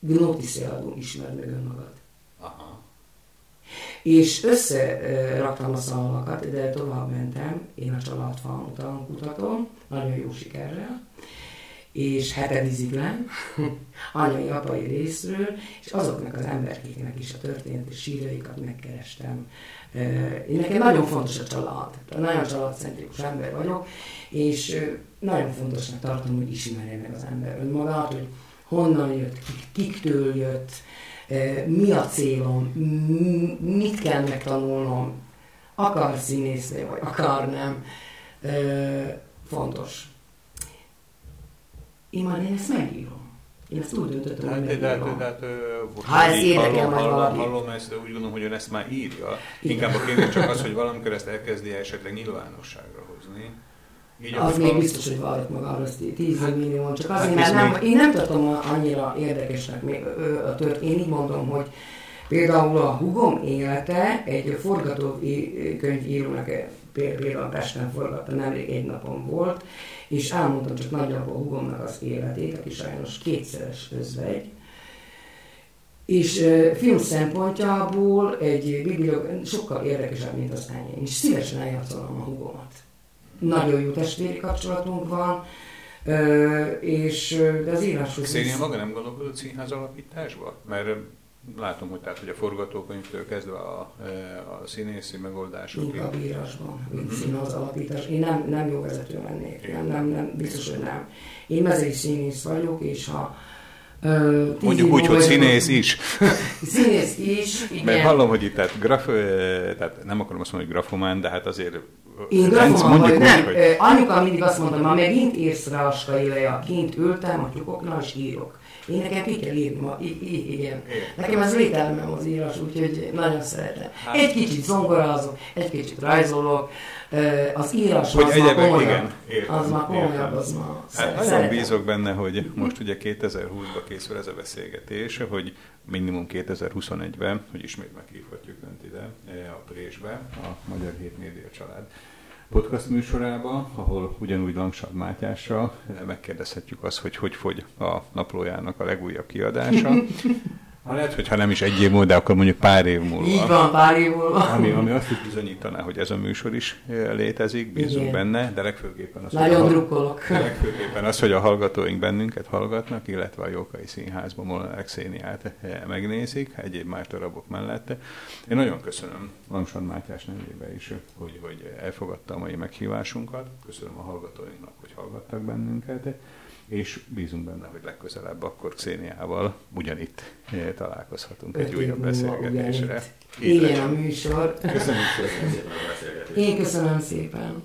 Gnotisziadon ismerd meg önmagad. Aha. És összeraktam a szalakat, de tovább mentem, én a családfalm után kutatom, nagyon jó sikerrel, és hetediziglen, anyai, apai részről, és azoknak az emberkéknek is a történet és sírjaikat megkerestem. Én nekem nagyon fontos a család, nagyon családcentrikus ember vagyok, és nagyon fontosnak tartom, hogy ismerje meg az ember önmagát, hogy honnan jött, kiktől jött, mi a célom, mit kell megtanulnom, akar színészni, vagy akar nem. Fontos. Én már én ezt megírom. Én ezt úgy döntöttem, hogy megírom. De, de, de, de, ha ez érdekel majd hallom, hallom ezt, de úgy gondolom, hogy ön ezt már írja. Igen. Inkább a kérdés csak az, hogy valamikor ezt elkezdi esetleg nyilvánosságra hozni. Így az még biztos, hogy vallott magára, azt 10 millió, csak azért, hát mert nem, én nem tartom annyira érdekesnek még a tört. Én így mondom, hogy például a hugom élete egy forgatókönyvírónak például Pesten forgatta, nemrég egy napon volt, és elmondtam csak nagyjából hugomnak az életét, aki sajnos kétszeres özvegy, és film szempontjából egy bibliog sokkal érdekesebb, mint az enyém, és szívesen eljátszolom a hugomat. Nagyon jó testvéri kapcsolatunk van, és de az íráshoz... Szénia maga nem gondolkodott színház alapításba? Mert látom, hogy, tehát, hogy a forgatókönyvtől kezdve a, e, a színészi megoldások. Inkább írásban, mint színház alapítás. Én nem, nem jó vezető lennék, nem, nem, nem, biztos, hogy nem. Én mezei színész vagyok, és ha Uh, Mondjuk úgy, hogy színész is. színész is, igen. Mert hallom, hogy itt tehát, graf, tehát nem akarom azt mondani, hogy grafomán, de hát azért én grafomán vagyok, nem. Hogy... Anyuka mindig azt mondta, ma megint érsz rá a skaileja, kint ültem a tyúkoknál és írok. Én nekem ki kell írni ma, I- I- igen. Nekem ez lételmem az írás, úgyhogy nagyon szeretem. Hát- egy kicsit zongorázok, egy kicsit rajzolok, az írás hogy az egyebek, már komolyabb. Igen, értem, az már komolyabb, az már hát Nagyon bízok benne, hogy most ugye 2020-ba készül ez a beszélgetés, hogy minimum 2021-ben, hogy ismét meghívhatjuk Önt ide, a Présbe, a Magyar Hét Média Család podcast műsorába, ahol ugyanúgy Langsad Mátyással megkérdezhetjük azt, hogy hogy fogy a naplójának a legújabb kiadása. Ha lehet, hogy ha nem is egy év múlva, de akkor mondjuk pár év múlva. Így van, pár év múlva. Ami, ami azt is bizonyítaná, hogy ez a műsor is létezik, bízunk Igen. benne, de legfőképpen az, Nagyon hogy drukkolok. Legfőképpen az, hogy a hallgatóink bennünket hallgatnak, illetve a Jókai Színházban Molnár Xéniát megnézik, egyéb más darabok mellette. Én nagyon köszönöm Langsad Mátyás nevében is, hogy, hogy elfogadta a mai meghívásunkat. Köszönöm a hallgatóinknak, hogy hallgattak bennünket és bízunk benne, hogy legközelebb akkor Xéniával ugyanitt eh, találkozhatunk egy újabb beszélgetésre. Igen, a műsor. Köszönjük szépen a beszélgetést. Én köszönöm szépen.